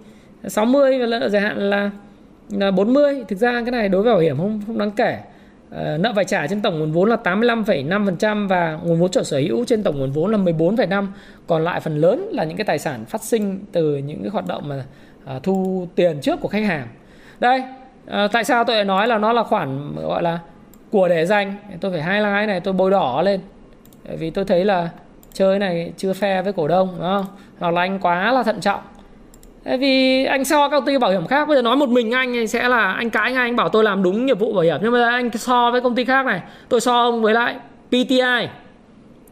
60 và nợ dài hạn là là 40 thực ra cái này đối với bảo hiểm không không đáng kể. À, nợ phải trả trên tổng nguồn vốn là 85,5% và nguồn vốn chủ sở hữu trên tổng nguồn vốn là 14,5 còn lại phần lớn là những cái tài sản phát sinh từ những cái hoạt động mà à, thu tiền trước của khách hàng. Đây à, tại sao tôi lại nói là nó là khoản gọi là của để dành? Tôi phải hai lái này tôi bôi đỏ lên. Vì tôi thấy là chơi này chưa phe với cổ đông đúng không? Hoặc là anh quá là thận trọng. Tại vì anh so các công ty bảo hiểm khác. Bây giờ nói một mình anh sẽ là anh cãi ngay anh bảo tôi làm đúng nghiệp vụ bảo hiểm. Nhưng mà anh so với công ty khác này tôi so ông với lại PTI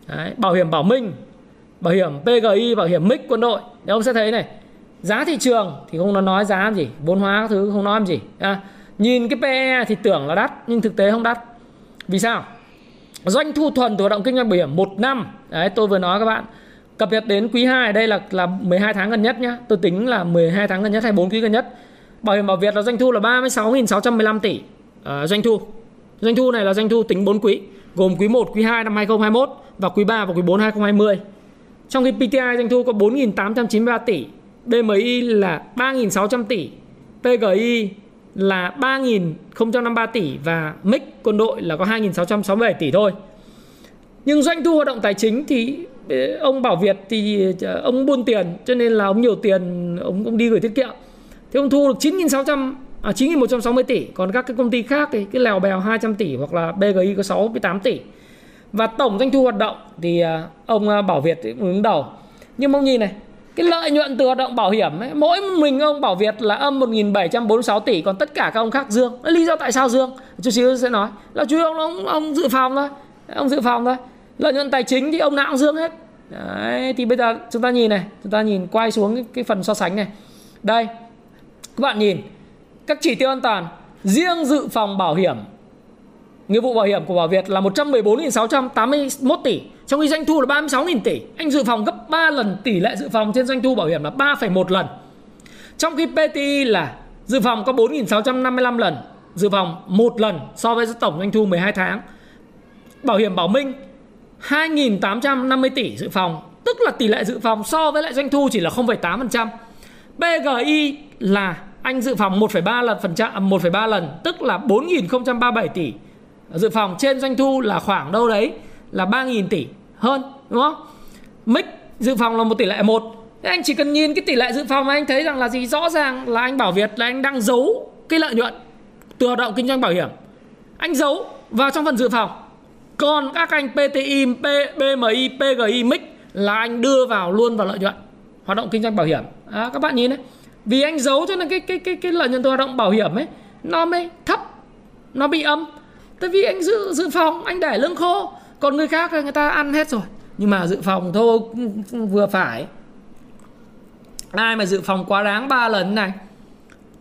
Đấy, bảo hiểm Bảo Minh bảo hiểm PGI bảo hiểm MIC quân đội. Thì ông sẽ thấy này giá thị trường thì không nó nói giá làm gì vốn hóa các thứ không nói làm gì à, nhìn cái PE thì tưởng là đắt nhưng thực tế không đắt. Vì sao? Doanh thu thuần từ hoạt động kinh doanh bảo hiểm một năm. Đấy tôi vừa nói các bạn. Cập nhật đến quý 2 đây là là 12 tháng gần nhất nhá. Tôi tính là 12 tháng gần nhất hay 4 quý gần nhất. Bảo hiểm bảo Việt là doanh thu là 36.615 tỷ. Uh, doanh thu. Doanh thu này là doanh thu tính 4 quý gồm quý 1 quý 2 năm 2021 và quý 3 và quý 4 2020 trong khi PTI doanh thu có 4.893 tỷ BMI là 3.600 tỷ PGI là 3.053 tỷ và MIC quân đội là có 2.667 tỷ thôi. Nhưng doanh thu hoạt động tài chính thì ờ, ông Bảo Việt thì ờ, ông buôn tiền cho nên là ông nhiều tiền ông cũng đi gửi tiết kiệm. Thì ông thu được 9.600 à 9.160 tỷ, còn các cái công ty khác thì cái lèo bèo 200 tỷ hoặc là BGI có 68 tỷ. Và tổng doanh thu hoạt động thì ờ, ông Bảo Việt cũng đứng đầu. Nhưng ông nhìn này, cái lợi nhuận từ hoạt động bảo hiểm ấy, mỗi mình ông Bảo Việt là âm 1.746 tỷ còn tất cả các ông khác dương. Lý do tại sao dương? Chút xíu sẽ nói. Là chú ông, ông ông dự phòng thôi. Ông dự phòng thôi. Lợi nhuận tài chính thì ông nào cũng dương hết. Đấy, thì bây giờ chúng ta nhìn này chúng ta nhìn quay xuống cái, cái phần so sánh này. Đây các bạn nhìn các chỉ tiêu an toàn riêng dự phòng bảo hiểm. Nghĩa vụ bảo hiểm của Bảo Việt là 114.681 tỷ Trong khi doanh thu là 36.000 tỷ. Anh dự phòng gấp 3 lần tỷ lệ dự phòng trên doanh thu bảo hiểm là 3,1 lần. Trong khi PTI là dự phòng có 4.655 lần Dự phòng 1 lần so với tổng doanh thu 12 tháng. Bảo hiểm Bảo Minh 2.850 tỷ dự phòng Tức là tỷ lệ dự phòng so với lại doanh thu chỉ là 0,8% BGI là anh dự phòng 1,3 lần phần trăm à, 1,3 lần tức là 4.037 tỷ dự phòng trên doanh thu là khoảng đâu đấy là 3.000 tỷ hơn đúng không? Mic dự phòng là một tỷ lệ một Thế anh chỉ cần nhìn cái tỷ lệ dự phòng anh thấy rằng là gì rõ ràng là anh Bảo Việt là anh đang giấu cái lợi nhuận từ hoạt động kinh doanh bảo hiểm. Anh giấu vào trong phần dự phòng. Còn các anh PTI, P, BMI, PGI, MIC là anh đưa vào luôn vào lợi nhuận hoạt động kinh doanh bảo hiểm. À, các bạn nhìn đấy. Vì anh giấu cho nên cái cái cái cái lợi nhuận từ hoạt động bảo hiểm ấy nó mới thấp, nó bị âm tại vì anh dự dự phòng, anh để lương khô. Còn người khác người ta ăn hết rồi. Nhưng mà dự phòng thôi vừa phải. Ai mà dự phòng quá đáng ba lần này?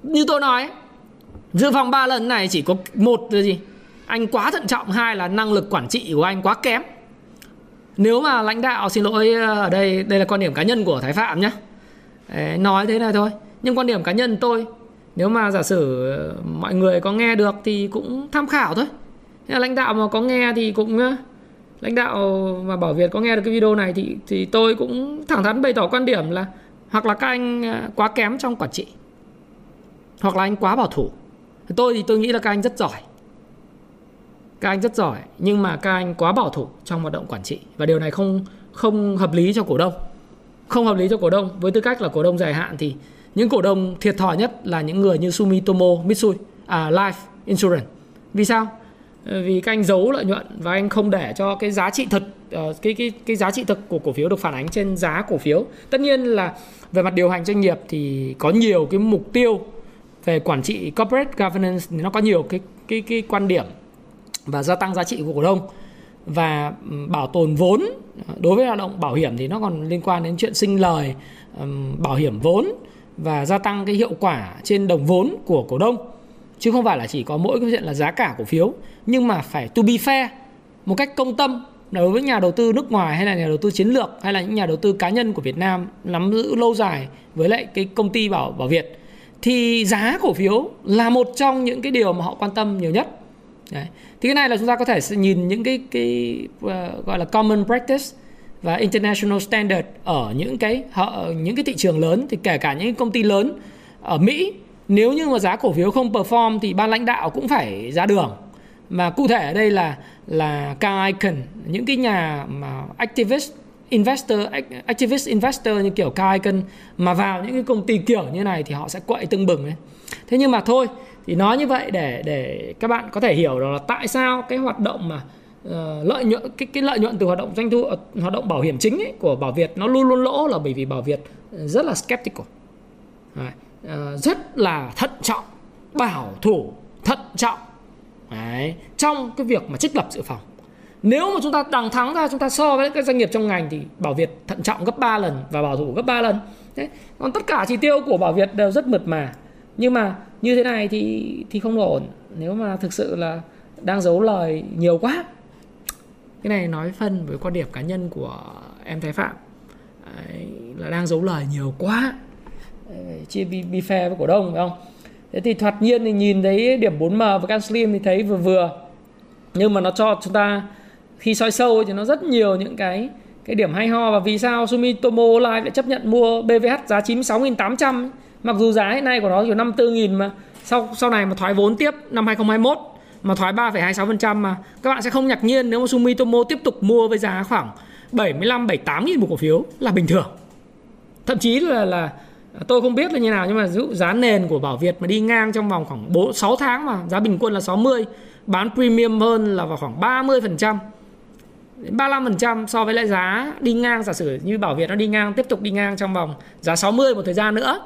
Như tôi nói, dự phòng ba lần này chỉ có một là gì? Anh quá thận trọng, hai là năng lực quản trị của anh quá kém. Nếu mà lãnh đạo, xin lỗi, ở đây đây là quan điểm cá nhân của thái phạm nhé nói thế này thôi. Nhưng quan điểm cá nhân tôi, nếu mà giả sử mọi người có nghe được thì cũng tham khảo thôi lãnh đạo mà có nghe thì cũng lãnh đạo mà bảo Việt có nghe được cái video này thì thì tôi cũng thẳng thắn bày tỏ quan điểm là hoặc là các anh quá kém trong quản trị hoặc là anh quá bảo thủ. Tôi thì tôi nghĩ là các anh rất giỏi. Các anh rất giỏi nhưng mà các anh quá bảo thủ trong hoạt động quản trị. Và điều này không không hợp lý cho cổ đông. Không hợp lý cho cổ đông. Với tư cách là cổ đông dài hạn thì những cổ đông thiệt thòi nhất là những người như Sumitomo Mitsui à, Life Insurance. Vì sao? Ờ, vì các anh giấu lợi nhuận và anh không để cho cái giá trị thực ờ, cái cái cái giá trị thực của cổ phiếu được phản ánh trên giá cổ phiếu. Tất nhiên là về mặt điều hành doanh nghiệp thì có nhiều cái mục tiêu về quản trị corporate governance, thì nó có nhiều cái cái cái quan điểm và gia tăng giá trị của cổ đông. Và bảo tồn vốn, đối với hoạt động bảo hiểm thì nó còn liên quan đến chuyện sinh lời bảo hiểm vốn và gia tăng cái hiệu quả trên đồng vốn của cổ đông chứ không phải là chỉ có mỗi cái chuyện là giá cả cổ phiếu nhưng mà phải to be fair một cách công tâm đối với nhà đầu tư nước ngoài hay là nhà đầu tư chiến lược hay là những nhà đầu tư cá nhân của Việt Nam nắm giữ lâu dài với lại cái công ty bảo bảo Việt thì giá cổ phiếu là một trong những cái điều mà họ quan tâm nhiều nhất Đấy. thì cái này là chúng ta có thể nhìn những cái cái uh, gọi là common practice và international standard ở những cái họ những cái thị trường lớn thì kể cả những công ty lớn ở Mỹ nếu như mà giá cổ phiếu không perform thì ban lãnh đạo cũng phải ra đường. Mà cụ thể ở đây là là Carl Icahn những cái nhà mà activist investor activist investor như kiểu Carl Icahn mà vào những cái công ty kiểu như này thì họ sẽ quậy tưng bừng ấy. thế nhưng mà thôi thì nói như vậy để để các bạn có thể hiểu đó là tại sao cái hoạt động mà uh, lợi nhuận cái cái lợi nhuận từ hoạt động doanh thu ờ, hoạt động bảo hiểm chính ấy, của Bảo Việt nó luôn luôn lỗ là bởi vì Bảo Việt rất là skeptical. Đấy, Ờ, rất là thận trọng bảo thủ thận trọng. Đấy, trong cái việc mà trích lập dự phòng. Nếu mà chúng ta đằng thắng ra chúng ta so với các doanh nghiệp trong ngành thì Bảo Việt thận trọng gấp 3 lần và bảo thủ gấp 3 lần. Đấy. còn tất cả chỉ tiêu của Bảo Việt đều rất mượt mà. Nhưng mà như thế này thì thì không ổn. Nếu mà thực sự là đang giấu lời nhiều quá. Cái này nói phân với quan điểm cá nhân của em Thái Phạm. Đấy, là đang giấu lời nhiều quá chia bi, bi phe với cổ đông phải không? Thế thì thoạt nhiên thì nhìn thấy điểm 4M và Can Slim thì thấy vừa vừa. Nhưng mà nó cho chúng ta khi soi sâu thì nó rất nhiều những cái cái điểm hay ho. Và vì sao Sumitomo Life lại chấp nhận mua BVH giá 96.800 mặc dù giá hiện nay của nó kiểu 54.000 mà sau sau này mà thoái vốn tiếp năm 2021 mà thoái 3,26% mà các bạn sẽ không ngạc nhiên nếu mà Sumitomo tiếp tục mua với giá khoảng 75 78 nghìn một cổ phiếu là bình thường. Thậm chí là là tôi không biết là như nào nhưng mà dụ giá nền của Bảo Việt mà đi ngang trong vòng khoảng 4 6 tháng mà giá bình quân là 60, bán premium hơn là vào khoảng 30%. 35% so với lại giá đi ngang giả sử như Bảo Việt nó đi ngang tiếp tục đi ngang trong vòng giá 60 một thời gian nữa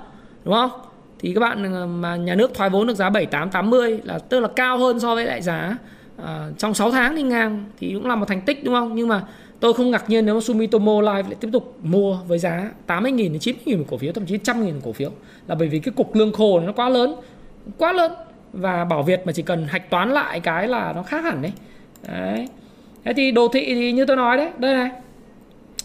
đúng không thì các bạn ờ, mà nhà nước thoái vốn được giá 78 80 là tức là cao hơn so với lại giá uh, trong 6 tháng đi ngang thì cũng là một thành tích đúng không nhưng mà tôi không ngạc nhiên nếu mà Sumitomo Life lại tiếp tục mua với giá 80.000 đến 90.000 một cổ phiếu, thậm chí 100.000 cổ phiếu. Là bởi vì cái cục lương khô nó quá lớn quá lớn. Và Bảo Việt mà chỉ cần hạch toán lại cái là nó khác hẳn đấy. Đấy. Thế thì đồ thị thì như tôi nói đấy, đây này.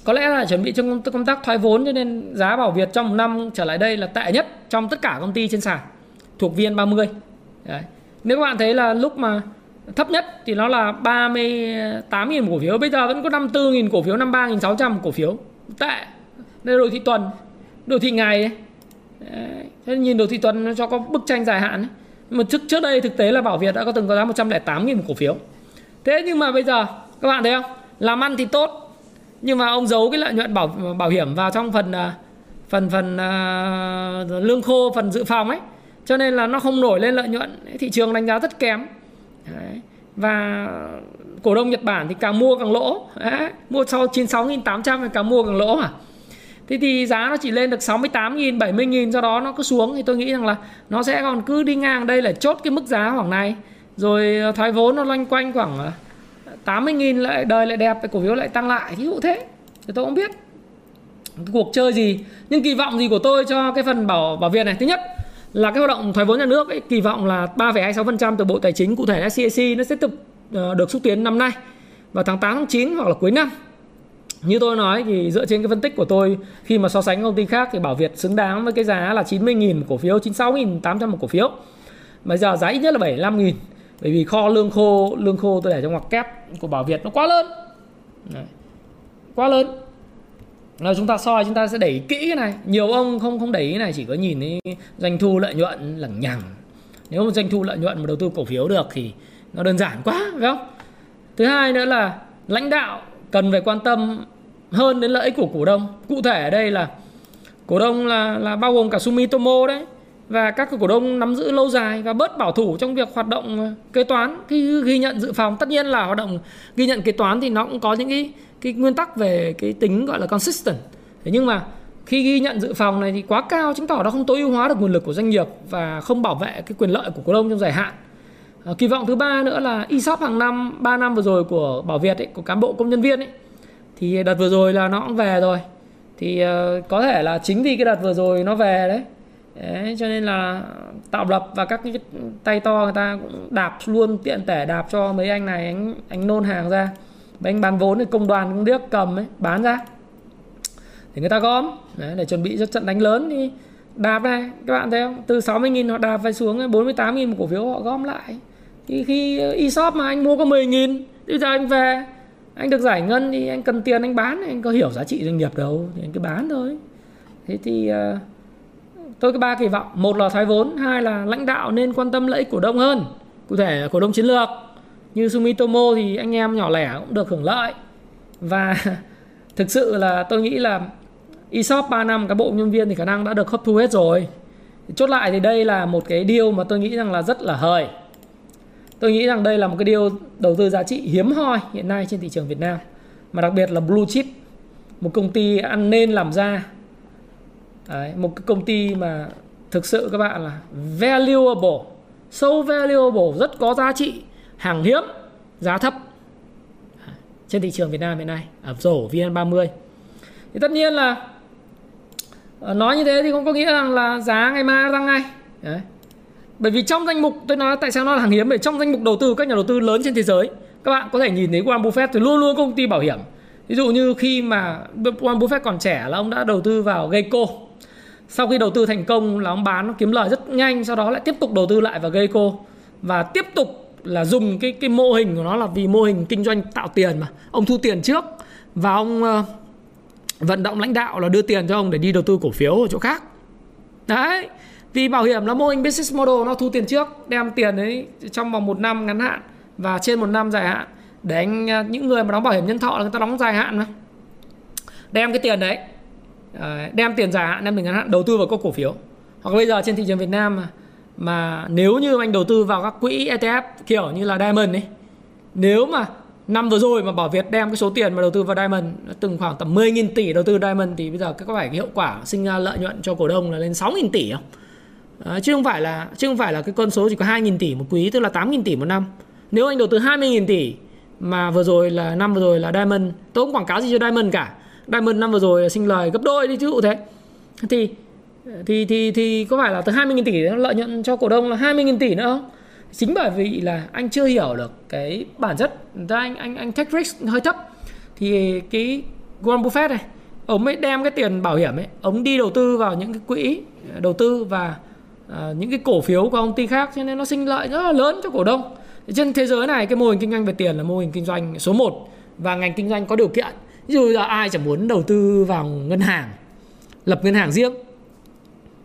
Có lẽ là chuẩn bị cho công tác thoái vốn cho nên giá Bảo Việt trong một năm trở lại đây là tệ nhất trong tất cả công ty trên sàn, thuộc VN30 đấy. nếu các bạn thấy là lúc mà thấp nhất thì nó là 38.000 cổ phiếu. Bây giờ vẫn có 54.000 cổ phiếu 53.600 cổ phiếu. Tệ. Đây là đồ thị tuần. Đồ thị ngày ấy. Đấy. thế nhìn đồ thị tuần nó cho có bức tranh dài hạn ấy. mà trước trước đây thực tế là Bảo Việt đã có từng có giá 108.000 cổ phiếu. Thế nhưng mà bây giờ các bạn thấy không? Làm ăn thì tốt. Nhưng mà ông giấu cái lợi nhuận bảo bảo hiểm vào trong phần à, phần phần uh, lương khô phần dự phòng ấy. Cho nên là nó không nổi lên lợi nhuận. Thị trường đánh giá rất kém. Đấy. và cổ đông Nhật Bản thì càng mua càng lỗ. Đấy. mua sau 96.800 thì càng mua càng lỗ mà. Thế thì giá nó chỉ lên được 68.000 70.000 do đó nó cứ xuống. Thì tôi nghĩ rằng là nó sẽ còn cứ đi ngang đây là chốt cái mức giá khoảng này. Rồi ờ, thoái vốn nó loanh quanh khoảng ờ, 80.000 lại đời lại đẹp, cổ phiếu lại tăng lại. Thí dụ thế. Thì tôi cũng biết. Cuộc chơi gì. Nhưng kỳ vọng gì của tôi cho cái phần bảo bảo Việt này? Thứ nhất là cái hoạt động thoái vốn nhà nước ấy, kỳ vọng là 3,26% từ Bộ Tài chính cụ thể SCAC nó sẽ tiếp ờ, được xúc tiến năm nay vào tháng 8 tháng 9 hoặc là cuối năm. Như tôi nói thì dựa trên cái phân tích của tôi khi mà so sánh công ty khác thì Bảo Việt xứng đáng với cái giá là 90.000 cổ phiếu 96.800 một cổ phiếu. Bây giờ giá ít nhất là 75.000 bởi vì kho lương khô lương khô tôi để trong ngoặc kép của Bảo Việt nó quá lớn. Đấy. quá lớn là chúng ta soi, chúng ta sẽ đẩy kỹ cái này. Nhiều ông không không đẩy cái này, chỉ có nhìn thấy doanh thu lợi nhuận lằng nhằng. Nếu mà doanh thu lợi nhuận mà đầu tư cổ phiếu được thì nó đơn giản quá, phải không? Thứ hai nữa là lãnh đạo cần phải quan tâm hơn đến lợi ích của cổ đông. Cụ thể ở đây là, cổ đông là là bao gồm cả Sumitomo đấy và các cổ đông nắm giữ lâu dài và bớt bảo thủ trong việc hoạt động ờ, kế toán. Khi ghi nhận dự phòng tất nhiên là hoạt động ghi nhận kế toán thì nó cũng có những cái cái nguyên tắc về cái tính gọi là consistent. Thế nhưng mà khi ghi nhận dự phòng này thì quá cao chứng tỏ nó không tối ưu hóa được nguồn lực của doanh nghiệp và không bảo vệ cái quyền lợi của cổ đông trong dài hạn. À, kỳ vọng thứ ba nữa là ESOP hàng năm 3 năm vừa rồi của Bảo Việt ấy, của cán bộ công nhân viên ấy thì đợt vừa rồi là nó cũng về rồi. Thì uh, có thể là chính vì cái đợt vừa rồi nó về đấy Đấy, cho nên là tạo lập và các cái tay to người ta cũng đạp luôn tiện tẻ đạp cho mấy anh này anh anh nôn hàng ra. Mấy anh bán vốn thì công đoàn cũng điếc cầm ấy bán ra. Thì người ta gom Đấy, để chuẩn bị cho trận đánh lớn thì đạp này các bạn thấy không? Từ 60.000 họ đạp phải xuống 48.000 một cổ phiếu họ gom lại. Thì khi shop mà anh mua có 10.000 bây giờ anh về anh được giải ngân thì anh cần tiền anh bán anh có hiểu giá trị doanh nghiệp đâu thì anh cứ bán thôi. Thế thì uh, tôi có ba kỳ vọng. Một là thoái vốn, hai là lãnh đạo nên quan tâm lợi ích cổ đông hơn. Cụ thể cổ đông chiến lược. Như Sumitomo thì anh em nhỏ lẻ cũng được hưởng lợi. Và thực sự là tôi nghĩ là ESOP 3 năm, các bộ nhân viên thì khả năng đã được hấp thu hết rồi. Chốt lại thì đây là một cái điều mà tôi nghĩ rằng là rất là hời. Tôi nghĩ rằng đây là một cái điều đầu tư giá trị hiếm hoi hiện nay trên thị trường Việt Nam, mà đặc biệt là blue chip, một công ty ăn nên làm ra. Đấy, một cái công ty mà thực sự các bạn là valuable so valuable rất có giá trị hàng hiếm giá thấp. Trên thị trường Việt Nam hiện nay à, ở rổ VN30. Thì tất nhiên là ờ, nói như thế thì cũng có nghĩa rằng là giá ngày mai tăng ngay. Đấy. bởi vì trong danh mục tôi nói tại sao nó là hàng hiếm? Bởi trong danh mục đầu tư các nhà đầu tư lớn trên thế giới các bạn có thể nhìn thấy Warren Buffett thì luôn luôn công ty bảo hiểm. Ví dụ như khi mà Warren Buffett còn trẻ là ông đã đầu tư vào Geico sau khi đầu tư thành công là ông bán nó kiếm lời rất nhanh sau đó lại tiếp tục đầu tư lại vào Geico và tiếp tục là dùng cái cái mô hình của nó là vì mô hình kinh doanh tạo tiền mà. Ông thu tiền trước và ông uh, vận động lãnh đạo là đưa tiền cho ông để đi đầu tư cổ phiếu ở chỗ khác. Đấy vì bảo hiểm là mô hình business model nó thu tiền trước đem tiền ấy trong vòng một năm ngắn hạn và trên một năm dài hạn. Để anh ờ, những người mà đóng bảo hiểm nhân thọ là người ta đóng dài hạn mà. Đem cái tiền đấy Ờ, đem tiền dài hạn đem tiền ngắn hạn đầu tư vào các cổ phiếu hoặc bây giờ trên thị trường Việt Nam mà mà nếu như anh đầu tư vào các quỹ ETF kiểu như là Diamond ấy nếu mà năm vừa rồi mà Bảo Việt đem cái số tiền mà đầu tư vào Diamond từng khoảng tầm 10.000 tỷ đầu tư Diamond thì bây giờ có phải cái hiệu quả sinh ra lợi nhuận cho cổ đông là lên 6.000 tỷ không? À, chứ không phải là chứ không phải là cái con số chỉ có 2.000 tỷ một quý tức là 8.000 tỷ một năm. Nếu anh đầu tư 20.000 tỷ mà vừa rồi là năm vừa rồi là Diamond, tôi không quảng cáo gì cho Diamond cả Diamond năm vừa rồi sinh lời gấp đôi đi chứ thế thì thì thì thì có phải là từ 20.000 tỷ lợi nhuận cho cổ đông là 20.000 tỷ nữa không? Chính bởi vì là anh chưa hiểu được cái bản chất ra anh anh anh take risk hơi thấp. Thì cái Warren Buffett này ông ấy đem cái tiền bảo hiểm ấy ông đi đầu tư vào những cái quỹ đầu tư và uh, những cái cổ phiếu của công ty khác cho nên nó sinh lợi rất là lớn cho cổ đông. Trên thế giới này cái mô hình kinh doanh về tiền là mô hình kinh doanh số 1 và ngành kinh doanh có điều kiện ví dụ là ai chẳng muốn đầu tư vào ngân hàng, lập ngân hàng riêng.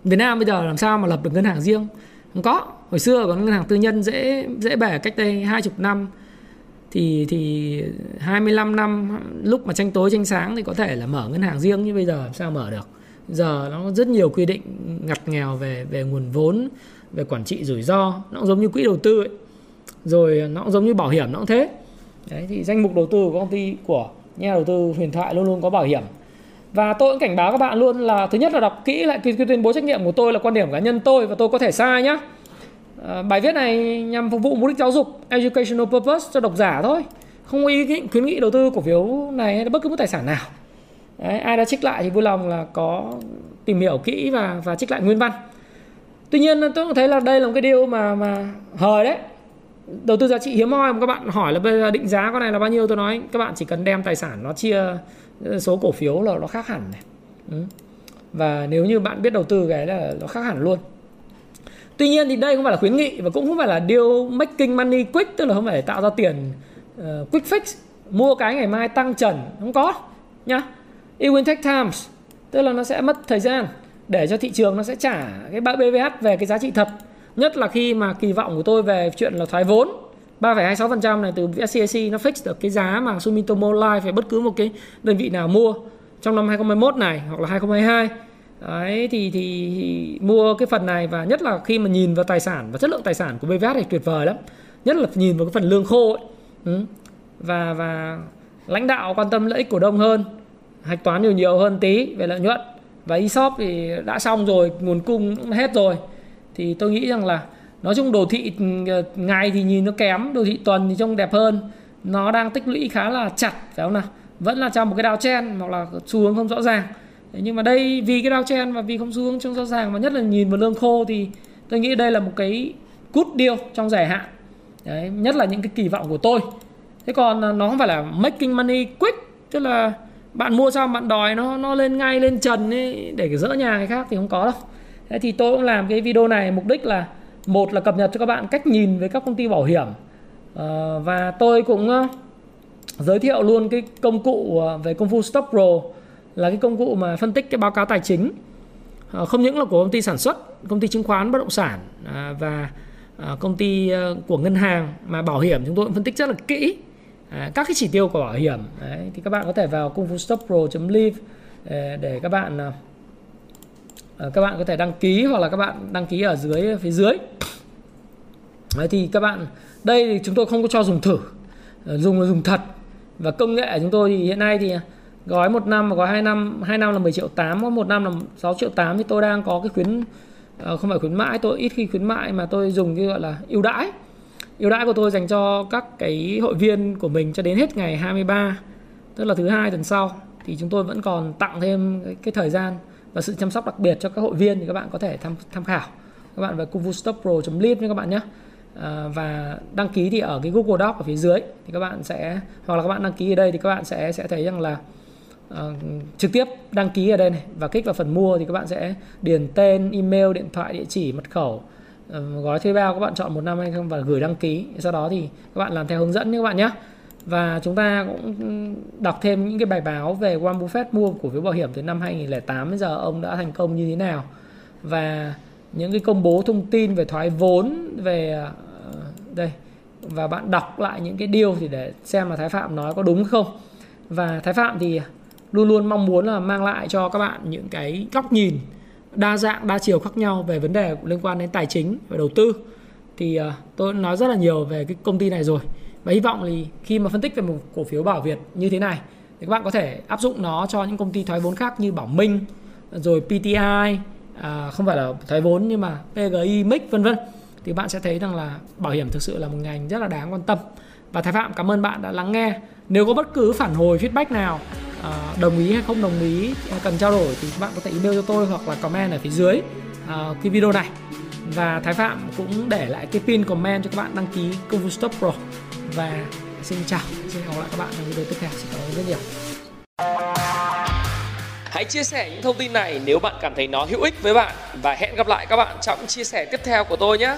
Việt Nam bây giờ làm sao mà lập được ngân hàng riêng? Không có. Hồi xưa có ngân hàng tư nhân dễ dễ bẻ cách đây hai chục năm. Thì thì 25 năm, lúc mà tranh tối, tranh sáng thì có thể là mở ngân hàng riêng, nhưng bây giờ làm sao mở được? Giờ nó rất nhiều quy định ngặt nghèo về về nguồn vốn, về quản trị rủi ro. Nó cũng giống như quỹ đầu tư ấy. rồi nó cũng giống như bảo hiểm, nó cũng thế. Đấy, thì danh mục đầu tư của công ty, của nhà đầu tư huyền thoại luôn luôn có bảo hiểm. Và tôi cũng cảnh báo các bạn luôn là thứ nhất là đọc kỹ lại cái, tuyên bố trách nhiệm của tôi là quan điểm cá nhân tôi và tôi có thể sai nhá. À, bài viết này nhằm phục vụ mục đích giáo dục educational purpose cho độc giả thôi. Không có ý định khuyến nghị đầu tư cổ phiếu này hay bất cứ một tài sản nào. Đấy, ai đã trích lại thì vui lòng là có tìm hiểu kỹ và và trích lại nguyên văn. Tuy nhiên tôi cũng thấy là đây là một cái điều mà mà hời đấy đầu tư giá trị hiếm hoi mà các bạn hỏi là bây giờ định giá con này là bao nhiêu tôi nói các bạn chỉ cần đem tài sản nó chia ờ, số cổ phiếu là nó khác hẳn này. Ừ. và nếu như bạn biết đầu tư cái là nó khác hẳn luôn. Tuy nhiên thì đây không phải là khuyến nghị và cũng không phải là deal making money quick tức là không phải tạo ra tiền uh, quick fix mua cái ngày mai tăng trần không có nhá. It will take times tức là nó sẽ mất thời gian để cho thị trường nó sẽ trả cái BVH về cái giá trị thật nhất là khi mà kỳ vọng của tôi về chuyện là thoái vốn 3,26% này từ SCAC nó fix được cái giá mà Sumitomo Life hay bất cứ một cái đơn vị nào mua trong năm 2021 này hoặc là 2022 Đấy thì, thì thì mua cái phần này và nhất là khi mà nhìn vào tài sản và chất lượng tài sản của BVH thì tuyệt vời lắm. Nhất là nhìn vào cái phần lương khô ấy. Ừ. Và và lãnh đạo quan tâm lợi ích cổ đông hơn, hạch toán nhiều nhiều hơn tí về lợi nhuận và ESOP thì đã xong rồi, nguồn cung cũng hết rồi. Thì tôi nghĩ rằng là nói chung đồ thị ừ, ngày thì nhìn nó kém, đồ thị tuần thì trông đẹp hơn. Nó đang tích lũy khá là chặt phải không nào? Vẫn là trong một cái đào chen hoặc là xu hướng không rõ ràng nhưng mà đây vì cái đao chen và vì không xu hướng trong rõ ràng mà nhất là nhìn vào lương khô thì tôi nghĩ đây là một cái cút deal trong dài hạn Đấy, nhất là những cái kỳ vọng của tôi thế còn à, nó không phải là making money quick tức là bạn mua xong bạn đòi nó nó lên ngay lên trần ấy để dỡ nhà người khác thì không có đâu thế thì tôi cũng làm cái video này mục đích là một là cập nhật cho các bạn cách nhìn về các công ty bảo hiểm. À, và tôi cũng ờ, giới thiệu luôn cái công cụ ờ, về công phu stop pro là cái công cụ mà phân tích cái báo cáo tài chính à, không những là của công ty sản xuất công ty chứng khoán bất động sản à, và à, công ty của ngân hàng mà bảo hiểm chúng tôi cũng phân tích rất là kỹ. À, các cái chỉ tiêu của bảo hiểm Đấy, thì các bạn có thể vào công phu stoppro.live để các bạn Ờ, các bạn có thể đăng ký hoặc là các bạn đăng ký ở dưới phía dưới. Đấy, thì các bạn đây thì chúng tôi không có cho dùng thử. Ờ, dùng là dùng thật. Và công nghệ của chúng tôi thì hiện nay thì à, gói một năm và gói hai năm hai năm là 10 triệu 8 có một năm là 6 triệu 8 thì tôi đang có cái khuyến ờ, không phải khuyến mãi tôi ít khi khuyến mại mà tôi dùng cái gọi là ưu đãi. Ưu đãi của tôi dành cho các cái hội viên của mình cho đến hết ngày 23 tức là thứ hai tuần sau thì chúng tôi vẫn còn tặng thêm cái, cái thời gian và sự chăm sóc đặc biệt cho các hội viên thì các bạn có thể tham tham khảo. Các bạn vào kungfustopro.live nha các bạn nhé. À, và đăng ký thì ở cái Google Doc ở phía dưới. Thì các bạn sẽ hoặc là các bạn đăng ký ở đây thì các bạn sẽ sẽ thấy rằng là uh, trực tiếp đăng ký ở đây này. Và kích vào phần mua thì các bạn sẽ điền tên, email, điện thoại, địa chỉ, mật khẩu uh, gói thuê bao các bạn chọn một năm hay không và gửi đăng ký. Sau đó thì các bạn làm theo hướng dẫn nhé các bạn nhé và chúng ta cũng đọc thêm những cái bài báo về Warren Buffett mua cổ phiếu bảo hiểm từ năm 2008 đến giờ, ông đã thành công như thế nào? Và những cái công bố thông tin về thoái vốn, về ờ, đây, và bạn đọc lại những cái điều thì để xem là Thái Phạm nói có đúng không? Và Thái Phạm thì luôn luôn mong muốn là mang lại cho các bạn những cái góc nhìn đa dạng, đa chiều khác nhau về vấn đề liên quan đến tài chính và đầu tư. Thì ờ, tôi nói rất là nhiều về cái công ty này rồi và hy vọng thì khi mà phân tích về một cổ phiếu Bảo Việt như thế này thì các bạn có thể áp dụng nó cho những công ty thoái vốn khác như Bảo Minh rồi PTI à, không phải là thoái vốn nhưng mà PGI, MIC vân vân. Thì bạn sẽ thấy rằng là bảo hiểm thực sự là một ngành rất là đáng quan tâm. Và Thái Phạm cảm ơn bạn đã lắng nghe. Nếu có bất cứ phản hồi feedback nào à, đồng ý hay không đồng ý à, cần trao đổi thì các bạn có thể email cho tôi hoặc là comment ở phía dưới à, cái video này. Và Thái Phạm cũng để lại cái pin comment cho các bạn đăng ký công vụ Stop Pro và xin chào, xin gặp lại các bạn trong video tiếp theo. Xin cảm ơn rất nhiều. Hãy chia sẻ những thông tin này nếu bạn cảm thấy nó hữu ích với bạn. Và hẹn gặp lại các bạn trong chia sẻ tiếp theo của tôi nhé.